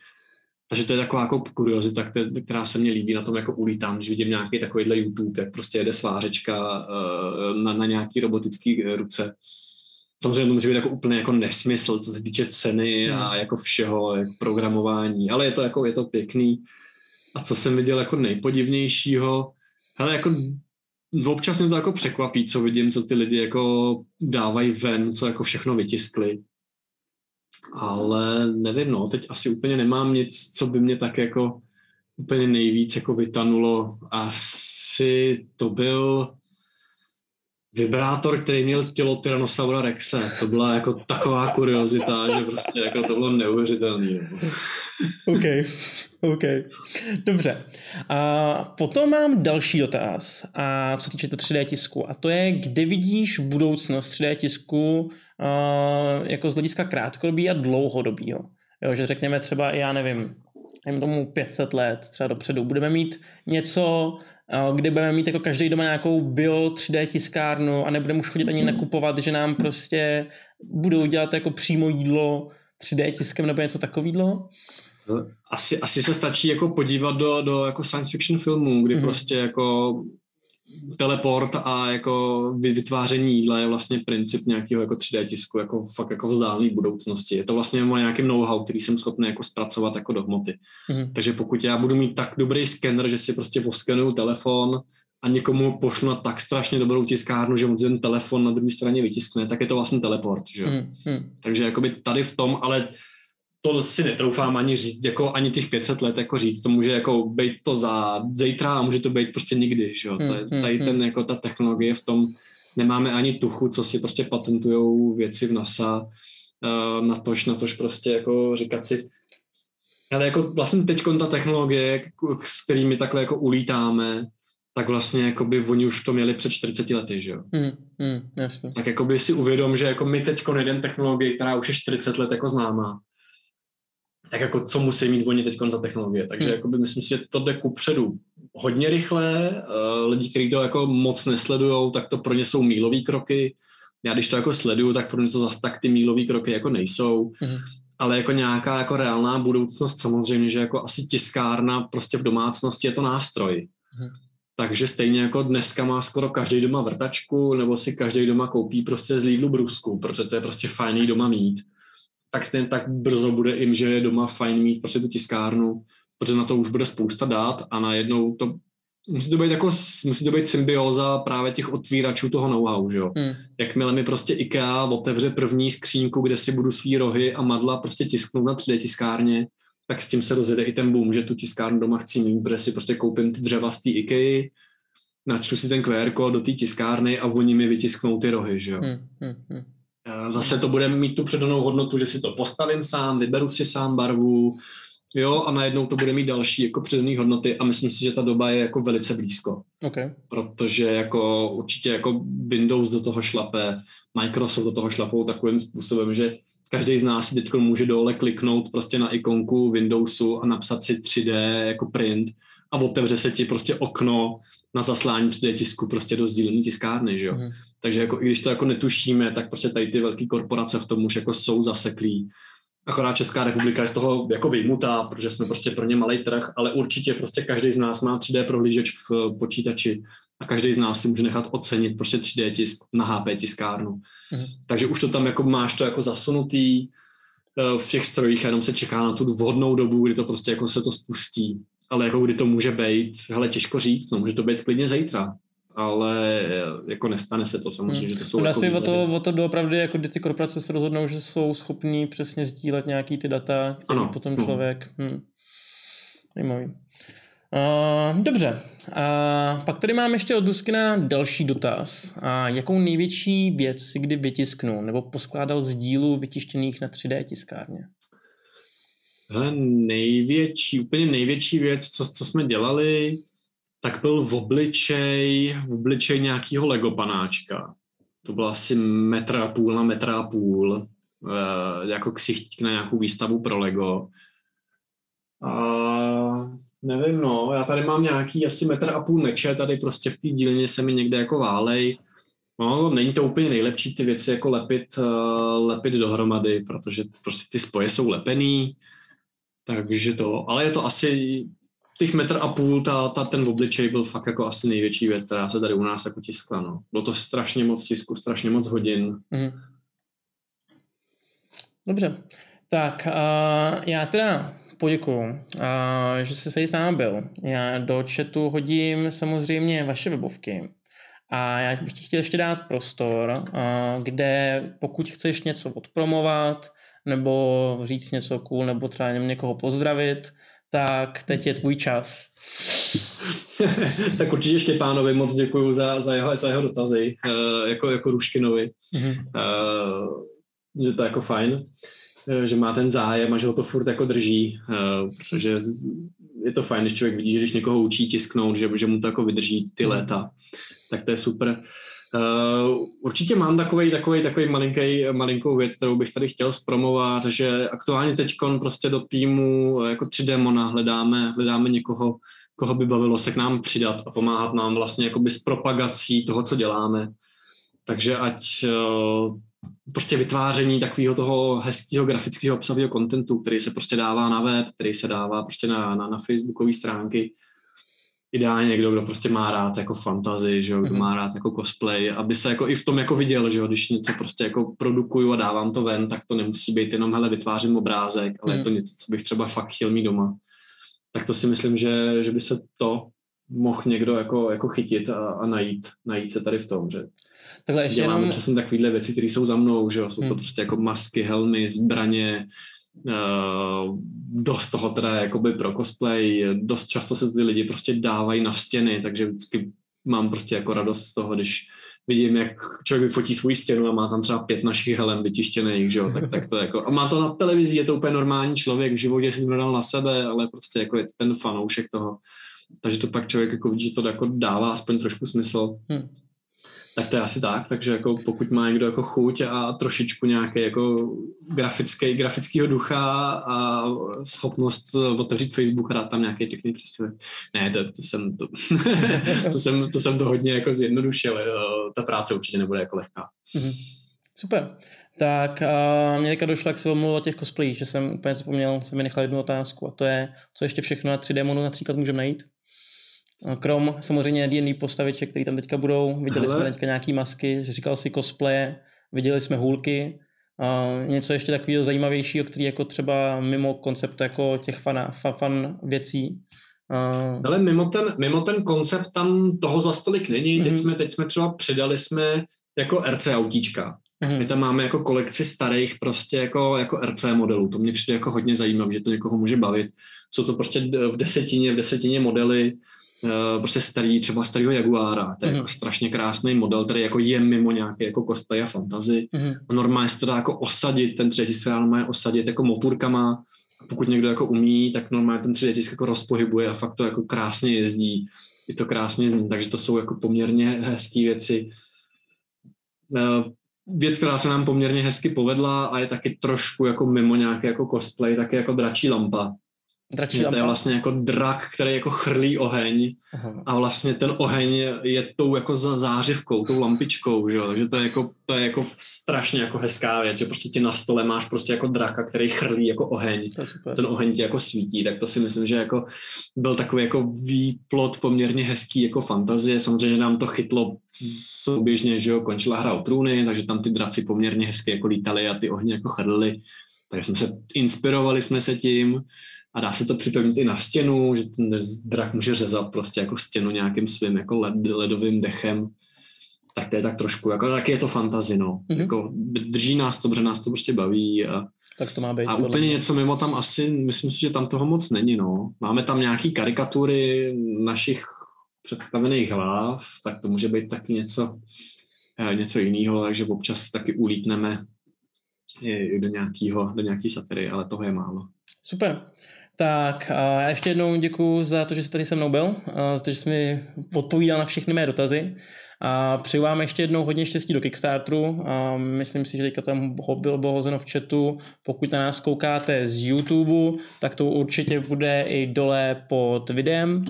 Takže to je taková jako kuriozita, která se mně líbí na tom jako ulítám, když vidím nějaký takovýhle YouTube, jak prostě jede svářečka uh, na, na nějaký robotický ruce samozřejmě to musí být jako úplně jako nesmysl, co se týče ceny a hmm. jako všeho, jako programování, ale je to jako, je to pěkný. A co jsem viděl jako nejpodivnějšího, hele, jako občas mě to jako překvapí, co vidím, co ty lidi jako dávají ven, co jako všechno vytiskli. Ale nevím, no, teď asi úplně nemám nic, co by mě tak jako úplně nejvíc jako vytanulo. Asi to byl vibrátor, který měl tělo Tyrannosaura Rexe. To byla jako taková kuriozita, že prostě jako to bylo neuvěřitelné. OK, OK. Dobře. A potom mám další dotaz, a co týče to 3D tisku, a to je, kde vidíš budoucnost 3D tisku jako z hlediska krátkodobí a dlouhodobího. Jo, že řekněme třeba, já nevím, nevím tomu 500 let třeba dopředu, budeme mít něco, kdy budeme mít jako každý doma nějakou bio 3D tiskárnu a nebudeme už chodit ani nakupovat, že nám prostě budou dělat jako přímo jídlo 3D tiskem nebo něco takového? Asi, asi se stačí jako podívat do, do jako science fiction filmů, kdy mm-hmm. prostě jako teleport a jako vytváření jídla je vlastně princip nějakého jako 3D tisku, jako fakt jako vzdálený budoucnosti. Je to vlastně o nějakém know-how, který jsem schopný jako zpracovat jako do hmoty. Mm-hmm. Takže pokud já budu mít tak dobrý skener, že si prostě voskenuju telefon a někomu pošlu na tak strašně dobrou tiskárnu, že on ten telefon na druhé straně vytiskne, tak je to vlastně teleport. Že? Mm-hmm. Takže jakoby tady v tom, ale to si netroufám ani říct, jako ani těch 500 let jako říct, to může jako být to za zítra a může to být prostě nikdy, že jo? Hmm, hmm, tady ten, jako ta technologie v tom, nemáme ani tuchu, co si prostě patentujou věci v NASA, uh, na tož, na tož prostě jako říkat si, ale jako vlastně teď ta technologie, s kterými takhle jako ulítáme, tak vlastně jako by oni už to měli před 40 lety, že jo? Mm, mm, jasně. Tak jako by si uvědom, že jako my teď jeden technologii, která už je 40 let jako známá, tak jako co musí mít oni teď za technologie. Takže hmm. myslím si, že to jde kupředu hodně rychle. Uh, lidi, kteří to jako moc nesledují, tak to pro ně jsou mílové kroky. Já když to jako sleduju, tak pro ně to zase tak ty mílové kroky jako nejsou. Hmm. Ale jako nějaká jako reálná budoucnost samozřejmě, že jako asi tiskárna prostě v domácnosti je to nástroj. Hmm. takže stejně jako dneska má skoro každý doma vrtačku, nebo si každý doma koupí prostě z Lidlu brusku, protože to je prostě fajný doma mít. Tak stejně tak brzo bude jim, že je doma fajn mít prostě tu tiskárnu, protože na to už bude spousta dát a najednou to musí to být jako, musí to být symbioza právě těch otvíračů toho know-how, že jo. Hmm. Jakmile mi prostě IKEA otevře první skřínku, kde si budu svý rohy a madla prostě tisknout na 3D tiskárně, tak s tím se rozjede i ten boom, že tu tiskárnu doma chci mít, protože si prostě koupím ty dřeva z té IKEA, načtu si ten QR kód do té tiskárny a oni mi vytisknou ty rohy, že jo. Hmm, hmm, hmm. Zase to bude mít tu předanou hodnotu, že si to postavím sám, vyberu si sám barvu, jo, a najednou to bude mít další jako předané hodnoty a myslím si, že ta doba je jako velice blízko. Okay. Protože jako určitě jako Windows do toho šlape, Microsoft do toho šlapou takovým způsobem, že každý z nás teď může dole kliknout prostě na ikonku Windowsu a napsat si 3D jako print a otevře se ti prostě okno na zaslání 3D tisku prostě do sdílené tiskárny, že jo. Mm. Takže jako, i když to jako netušíme, tak prostě tady ty velké korporace v tom už jako jsou zaseklí. Akorát Česká republika je z toho jako vyjmutá, protože jsme prostě pro ně malý trh, ale určitě prostě každý z nás má 3D prohlížeč v počítači a každý z nás si může nechat ocenit prostě 3D tisk na HP tiskárnu. Mm. Takže už to tam jako máš to jako zasunutý eh, v těch strojích jenom se čeká na tu vhodnou dobu, kdy to prostě jako se to spustí. Ale jako kdy to může být, hele, těžko říct, no může to být klidně zítra ale jako nestane se to samozřejmě, hmm. že to jsou jako asi o to, o to doopravdy, jako kdy ty korporace se rozhodnou, že jsou schopní přesně sdílet nějaký ty data, který ano. potom člověk... Hmm. Zajímavý. Uh, dobře, uh, pak tady mám ještě od Duskina další dotaz. Uh, jakou největší věc si kdy vytisknul nebo poskládal z dílů vytištěných na 3D tiskárně? Hele, největší, úplně největší věc, co, co jsme dělali, tak byl v obličej, v obličej nějakého Lego panáčka. To bylo asi metra a půl na metra a půl, uh, jako ksicht na nějakou výstavu pro Lego. A nevím, no, já tady mám nějaký asi metr a půl meče, tady prostě v té dílně se mi někde jako válej. No, není to úplně nejlepší ty věci jako lepit, uh, lepit dohromady, protože prostě ty spoje jsou lepený, takže to, ale je to asi těch metr a půl, ta, ta, ten obličej byl fakt jako asi největší věc, která se tady u nás jako tiskla. No. Bylo to strašně moc tisku, strašně moc hodin. Mm. Dobře. Tak uh, já teda poděkuju, uh, že jsi se s námi byl. Já do chatu hodím samozřejmě vaše webovky. A já bych ti chtěl ještě dát prostor, uh, kde pokud chceš něco odpromovat, nebo říct něco cool, nebo třeba někoho pozdravit, tak teď je tvůj čas. *laughs* tak určitě Štěpánovi moc děkuji za, za, jeho, za jeho dotazy, uh, jako, jako Ruškinovi, mm-hmm. uh, že to je jako fajn, uh, že má ten zájem a že ho to furt jako drží, uh, protože je to fajn, když člověk vidí, že když někoho učí tisknout, že, že mu to jako vydrží ty mhm. léta, tak to je super. Uh, určitě mám takový, takový, takový malinký, malinkou věc, kterou bych tady chtěl zpromovat, že aktuálně teď prostě do týmu jako 3D Mona hledáme, hledáme někoho, koho by bavilo se k nám přidat a pomáhat nám vlastně jakoby s propagací toho, co děláme. Takže ať uh, prostě vytváření takového toho hezkého grafického obsahového kontentu, který se prostě dává na web, který se dává prostě na, na, na facebookové stránky, ideálně někdo, kdo prostě má rád jako fantazy, že jo, kdo mhm. má rád jako cosplay, aby se jako i v tom jako viděl, že jo, když něco prostě jako produkuju a dávám to ven, tak to nemusí být jenom, hele, vytvářím obrázek, ale je to mhm. něco, co bych třeba fakt chtěl mít doma. Tak to si myslím, že, že by se to mohl někdo jako, jako chytit a, a najít, najít se tady v tom, že Takhle ještě děláme jenom... přesně takovéhle věci, které jsou za mnou, že jo, jsou to hmm. prostě jako masky, helmy, zbraně, dost toho teda jakoby pro cosplay, dost často se ty lidi prostě dávají na stěny, takže vždycky mám prostě jako radost z toho, když vidím, jak člověk vyfotí svůj stěnu a má tam třeba pět našich helem vytištěných, že jo, tak, tak to jako, a má to na televizi, je to úplně normální člověk, v životě si to na sebe, ale prostě jako je ten fanoušek toho, takže to pak člověk jako vidí, že to jako dává aspoň trošku smysl. Hmm tak to je asi tak, takže jako pokud má někdo jako chuť a trošičku nějaký jako grafický, grafického ducha a schopnost otevřít Facebook a dát tam nějaký pěkný příspěvek. Ne, to, to, jsem, to, *laughs* to, jsem, to jsem to hodně jako zjednodušil. Ta práce určitě nebude jako lehká. Mm-hmm. Super. Tak uh, mě teďka došlo, jak se omluvil o těch cosplayích, že jsem úplně zapomněl, jsem mi nechal jednu otázku a to je, co ještě všechno na 3D monu například můžeme najít? Krom samozřejmě D&D postaviček, které tam teďka budou. Viděli Hele. jsme teďka nějaký masky, říkal si cosplaye, viděli jsme hůlky. Uh, něco ještě takového zajímavějšího, který jako třeba mimo koncept jako těch fan, fan, fan věcí. Uh, Ale mimo ten, mimo ten koncept tam toho za stolik není. Teď, Mhm. jsme, teď jsme třeba přidali jsme jako RC autíčka. My mhm. tam máme jako kolekci starých prostě jako, jako RC modelů. To mě přijde jako hodně zajímavé, že to někoho může bavit. Jsou to prostě v desetině, v desetině modely, eh, prostě starý, třeba starého Jaguára. To je Mhm. jako strašně krásný model, který jako je mimo nějaké jako cosplay a fantazy. Mhm. A normálně se to dá jako osadit, ten 3D tisk se dá normálně osadit jako motorkama. A pokud někdo jako umí, tak normálně ten 3D tisk jako rozpohybuje a fakt to jako krásně jezdí. Je to krásně zní, takže to jsou jako poměrně hezké věci. Eh, Věc, která se nám poměrně hezky povedla a je taky trošku jako mimo nějaký jako cosplay, tak je jako dračí lampa. Dračí Že to je vlastně jako drak, který jako chrlí oheň. Aha. a vlastně ten oheň je tou jako zářivkou, tou lampičkou, že jo? takže to je, jako, to je jako strašně jako hezká věc, že prostě ti na stole máš prostě jako draka, který chrlí jako oheň, ten oheň ti jako svítí, tak to si myslím, že jako byl takový jako výplot poměrně hezký jako fantazie, samozřejmě nám to chytlo souběžně, že jo, končila hra o trůny, takže tam ty draci poměrně hezky jako lítali a ty ohně jako chrlili, takže jsme se inspirovali jsme se tím, a dá se to připevnit i na stěnu, že ten drak může řezat prostě jako stěnu nějakým svým jako led, ledovým dechem. Tak to je tak trošku, jako taky je to fantazi, no. Mhm. Mm-hmm. Jako drží nás to, protože nás to prostě baví a, Tak to má být. a úplně mě. něco mimo tam asi, myslím si, že tam toho moc není, no. Máme tam nějaký karikatury našich představených hlav, tak to může být taky něco, eh, něco jiného, takže občas taky ulítneme i do nějakého, do nějaký satiry, ale toho je málo. Super. Tak a já ještě jednou děkuji za to, že jsi tady se mnou byl, za to, že jsi mi odpovídal na všechny mé dotazy. A přeju vám ještě jednou hodně štěstí do Kickstarteru. A myslím si, že teďka tam bylo bylo hozeno v chatu. Pokud na nás koukáte z YouTube, tak to určitě bude i dole pod videem.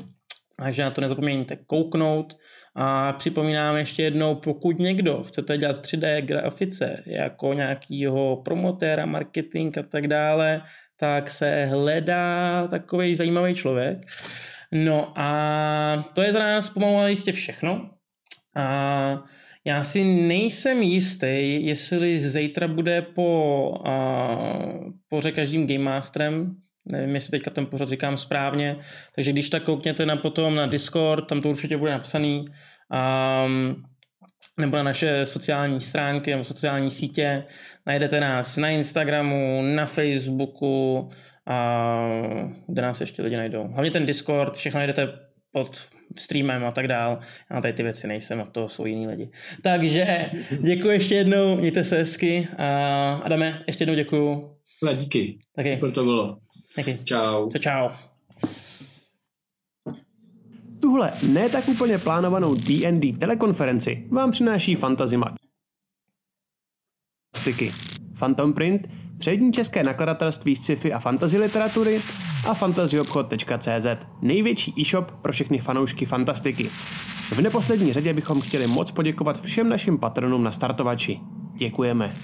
Takže na to nezapomeňte kouknout. A připomínám ještě jednou, pokud někdo chcete dělat 3D grafice jako nějakýho promotéra, marketing a tak dále, tak se hledá takový zajímavý člověk. No a to je za nás pomalu jistě všechno. A já si nejsem jistý, jestli zítra bude po a, poře každým Game Masterem, nevím, jestli teďka ten pořad říkám správně, takže když tak koukněte na potom na Discord, tam to určitě bude napsaný, um, nebo na naše sociální stránky nebo sociální sítě. Najdete nás na Instagramu, na Facebooku a kde nás ještě lidi najdou. Hlavně ten Discord, všechno najdete pod streamem a tak dál. Já tady ty věci nejsem, a to jsou jiní lidi. Takže *laughs* děkuji ještě jednou, mějte se hezky a Adame, ještě jednou děkuji. Ale díky, Taky. super to bylo. Taky. Čau. Čau, čau. Tuhle ne tak úplně plánovanou D&D telekonferenci vám přináší Fantazimak. Styky. Phantom Print, přední české nakladatelství sci-fi a fantasy literatury a fantazyobchod.cz, největší e-shop pro všechny fanoušky fantastiky. V neposlední řadě bychom chtěli moc poděkovat všem našim patronům na startovači. Děkujeme.